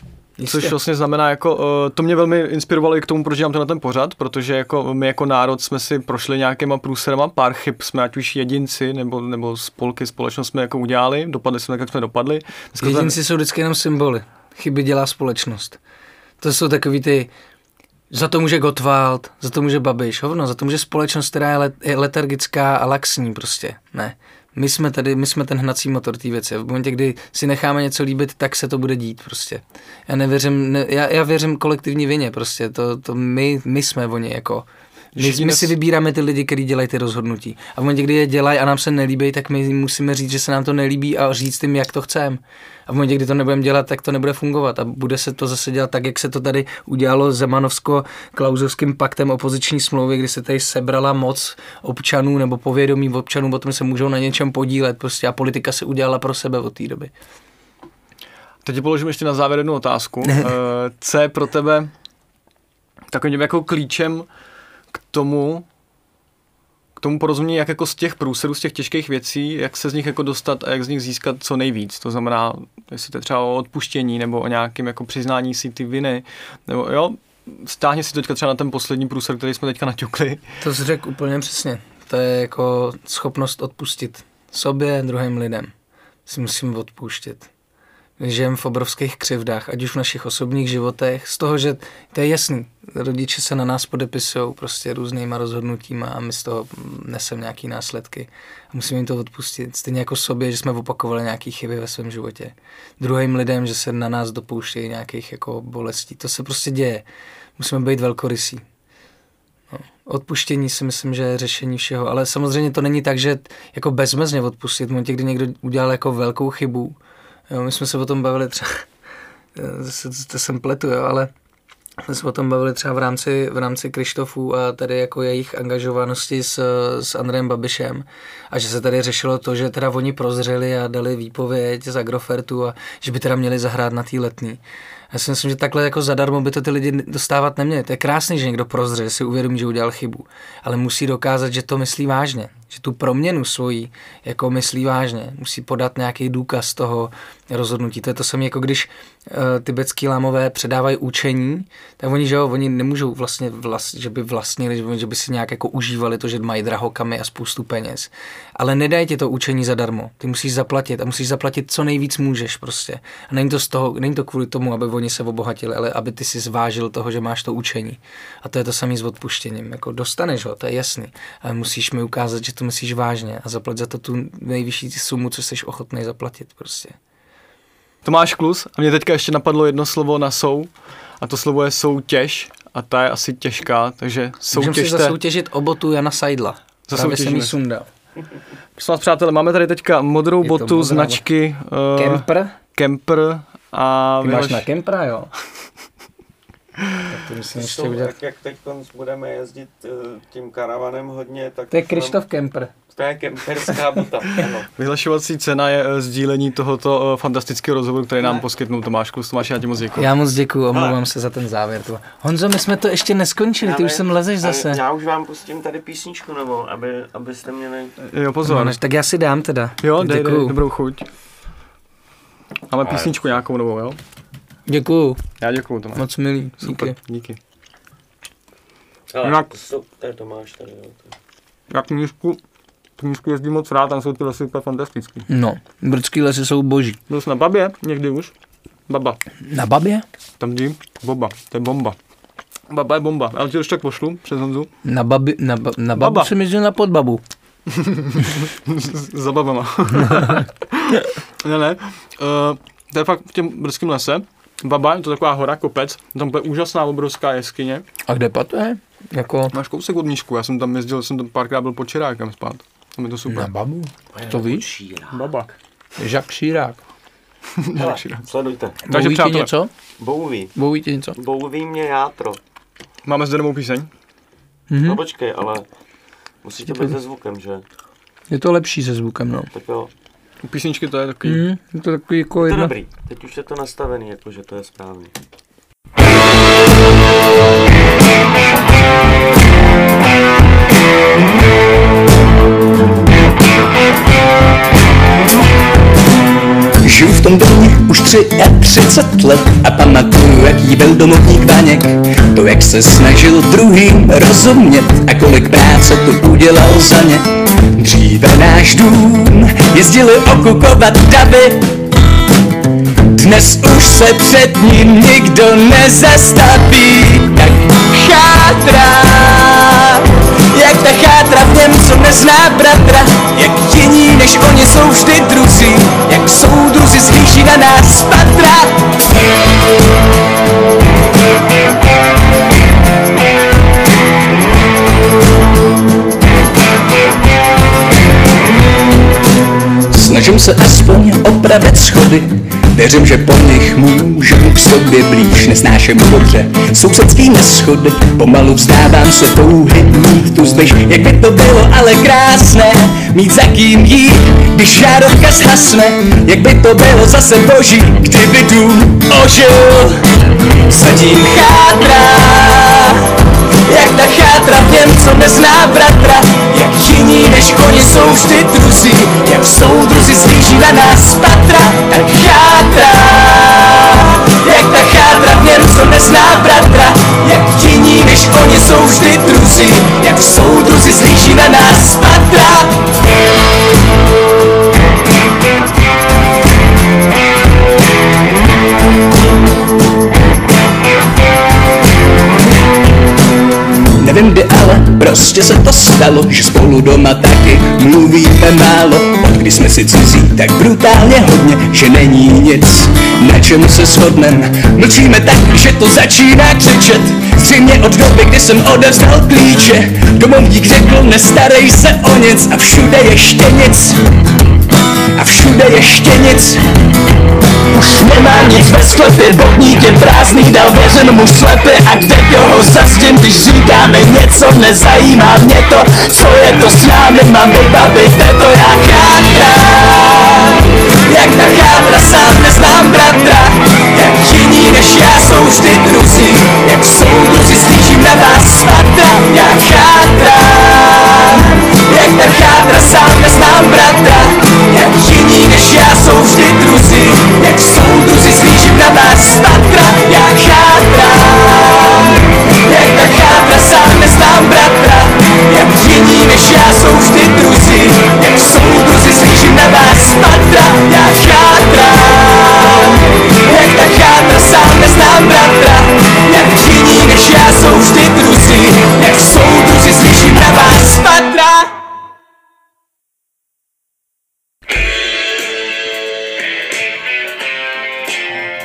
Což vlastně znamená, jako, uh, to mě velmi inspirovalo i k tomu, proč dělám tenhle ten pořad, protože jako my jako národ jsme si prošli nějakýma průserama, pár chyb jsme, ať už jedinci nebo, nebo spolky, společnost jsme jako udělali, dopadli jsme tak, jak jsme dopadli. Dneska Jedinci jsou vždycky jenom symboly. Chyby dělá společnost. To jsou takový ty, za to může Gottwald, za to může Babiš, hovno, za to může společnost, která je, let, je letargická a laxní prostě. Ne. My jsme tady, my jsme ten hnací motor té věci. V momentě, kdy si necháme něco líbit, tak se to bude dít prostě. Já nevěřím, ne, já, já věřím kolektivní vině prostě. To, to my, my jsme oni jako. My, my si vybíráme ty lidi, kteří dělají ty rozhodnutí. A v momentě, kdy je dělají a nám se nelíbí, tak my musíme říct, že se nám to nelíbí a říct jim, jak to chceme. A v momentě, kdy to nebudeme dělat, tak to nebude fungovat. A bude se to zase dělat tak, jak se to tady udělalo Zemanovsko-Klauzovským paktem opoziční smlouvy, kdy se tady sebrala moc občanů nebo povědomí občanů, o tom se můžou na něčem podílet. Prostě a politika se udělala pro sebe od té doby. Teď ti položím ještě na závěr jednu otázku. Eh, Co je pro tebe takovým jako klíčem k tomu, k tomu porozumění, jak jako z těch průserů, z těch těžkých věcí, jak se z nich jako dostat a jak z nich získat co nejvíc. To znamená, jestli to je třeba o odpuštění nebo o nějakém jako přiznání si ty viny, nebo jo, stáhni si teďka třeba na ten poslední průser, který jsme teďka naťukli. To jsi řekl úplně přesně. To je jako schopnost odpustit sobě, druhým lidem. Si musíme odpouštět. Žijeme v obrovských křivdách, ať už v našich osobních životech, z toho, že to je jasný, rodiče se na nás podepisují prostě různýma rozhodnutíma a my z toho neseme nějaký následky. A musíme jim to odpustit. Stejně jako sobě, že jsme opakovali nějaké chyby ve svém životě. Druhým lidem, že se na nás dopouštějí nějakých jako bolestí. To se prostě děje. Musíme být velkorysí. No. Odpuštění si myslím, že je řešení všeho, ale samozřejmě to není tak, že jako bezmezně odpustit. V momentě, kdy někdo udělal jako velkou chybu, jo, my jsme se o tom bavili třeba, zase to jsem pletu, jo, ale jsme se o tom bavili třeba v rámci, v rámci Krištofů a tady jako jejich angažovanosti s, s Andrejem Babišem a že se tady řešilo to, že teda oni prozřeli a dali výpověď z Agrofertu a že by teda měli zahrát na tý letný. Já si myslím, že takhle jako zadarmo by to ty lidi dostávat neměli. To je krásný, že někdo prozře, že si uvědomí, že udělal chybu, ale musí dokázat, že to myslí vážně, že tu proměnu svojí jako myslí vážně. Musí podat nějaký důkaz toho rozhodnutí. To je to samé, jako když uh, tibetský lámové předávají učení, tak oni, že jo, oni nemůžou vlastně, vlast, že by vlastnili, že by- že by si nějak jako užívali to, že mají drahokamy a spoustu peněz. Ale nedají ti to učení zadarmo. Ty musíš zaplatit a musíš zaplatit co nejvíc můžeš prostě. A není to, z toho, není to kvůli tomu, aby oni se obohatili, ale aby ty si zvážil toho, že máš to učení. A to je to samé s odpuštěním. Jako dostaneš ho, to je jasný. Ale musíš mi ukázat, že to myslíš vážně a zaplat za to tu nejvyšší sumu, co jsi ochotný zaplatit prostě. Tomáš Klus a mě teďka ještě napadlo jedno slovo na sou a to slovo je soutěž a ta je asi těžká, takže Můžeme si soutěžte. zasoutěžit o botu Jana Sajdla. Právě jsem sundal. Prosím vás, přátelé, máme tady teďka modrou Je botu modrá značky uh, Kemper? Kemper a Ty máš vylož- na Kempra, jo? tak to musím ještě Jsou, udělat. jak, jak teď budeme jezdit eh, tím karavanem hodně, tak To je Krištof Kemper. To je kemperská buta, ano. Vyhlašovací cena je eh, sdílení tohoto eh, fantastického rozhovoru, který nám Ne. poskytnul Tomáš Klus. Tomáš, já ti moc děkuji. Já moc děkuju, omlouvám se za ten závěr. Tu. Honzo, my jsme to ještě neskončili, ty Já už sem lezeš zase. Já už vám pustím tady písničku novou, aby, abyste měli... Jo, pozor. No, tak já si dám teda. Jo, Tak dej, dej, děkuju. dobrou chuť. Máme písničku nějakou novou, jo? Děkuju, Já děkuju, Tomáš. moc milý. Super, Díky. díky. Ale Jinak- to, jsou- to je Tomáš tady, jo. to- Já knížku, knížku jezdím moc rád, tam jsou ty lesy úplně fantastický. No, brdský lesy jsou boží. Byl jsi na babě někdy už? Baba. Na babě? Tam jdi, boba, to je bomba. Baba je bomba, já ti to ještě tak pošlu přes Honzu. Na, babi, na, ba, na babu Baba. jsem jezdil na podbabu. Za babama. ne, ne. Uh, to je fakt v těm brzkém lese. Baba, je to taková hora, kopec, tam bude úžasná obrovská jeskyně. A kde pa to je? Jako Máš kousek od Mníšku, já jsem tam jezdil, jsem tam párkrát byl po Čirákem spát. Tam je to super. na babu? To víš? Šíra. Baba. Jacques Chirac. Hele, sledujte. Takže Boví ti přátelé, něco? Bouví. Boví ti něco? Bouví mě játro. máme zde novou píseň. Mhm. No počkej, ale musíte být se zvukem, že? Je to lepší se zvukem, no. Tak jo. U písničky to je takový... Mm, to je takový jako je to jedna... dobrý, teď už je to nastavený, jakože to je správný. Thank you. 33 let a pamatuju, jaký byl domovník Vaněk. To, jak se snažil druhým rozumět a kolik práce tu udělal za ně. Dříve náš dům jezdili okukovat davy, dnes už se před ním nikdo nezastaví, tak chátrá, jak ta chátra v něm, co nezná bratra, jak jiní než oni jsou vždy druzí, jak jsou druzi zhlíží na nás patra. Snažím se aspoň opravit schody, Věřím, že po nich můžu k sobě blíž, nesnáším dobře sousedský neschody, pomalu vzdávám se touhy mít tu zvyš, jak by to bylo ale krásné, mít za kým jít, když žárovka zhasne, jak by to bylo zase boží, kdyby dům ožil, sedím chátrá, jak ta chátra v něm, co nezná bratra, jak jiní než oni jsou vždy druzí, jak jsou druzi slíží na nás patra, tak co nezná bratra, jak jiní než oni jsou vždy druzí, jak jsou druzi slíží na nás patra. Nevím kdy, ale prostě se to stalo, že spolu doma taky mluvíme málo. Od kdy jsme si cizí tak brutálně hodně, že není nic, na čem se shodnem. Mlčíme tak, že to začíná křičet, zřejmě od doby, kdy jsem odevzdal klíče. Domovník řekl, nestarej se o nic a všude ještě nic. A všude ještě nic už nemá nic ve sklepě, botník je prázdný, dal věřen mu slepě A kde ho zastím, když říkáme něco, nezajímá mě to Co je to s námi, mám vybavit to já chrám Jak ta chátra sám neznám bratra Jak jiní než já jsou vždy druzí. Jak soudruzi slížím na vás svata jak chátrám Jak ta chátra sám neznám bratra Jak jiní než já jsou vždy druzí. Jak soudruzi slyším na vás svatra Já chátrám Jak ta chátra sám neznám bratra Jak jiní než já jsou vždy druzí. Jak soudruzi Slyším nebe spadra, jak chátra Jak ta chátra, sám bratra. Jak činí, než já, jsou vždy druzí. Jak jsou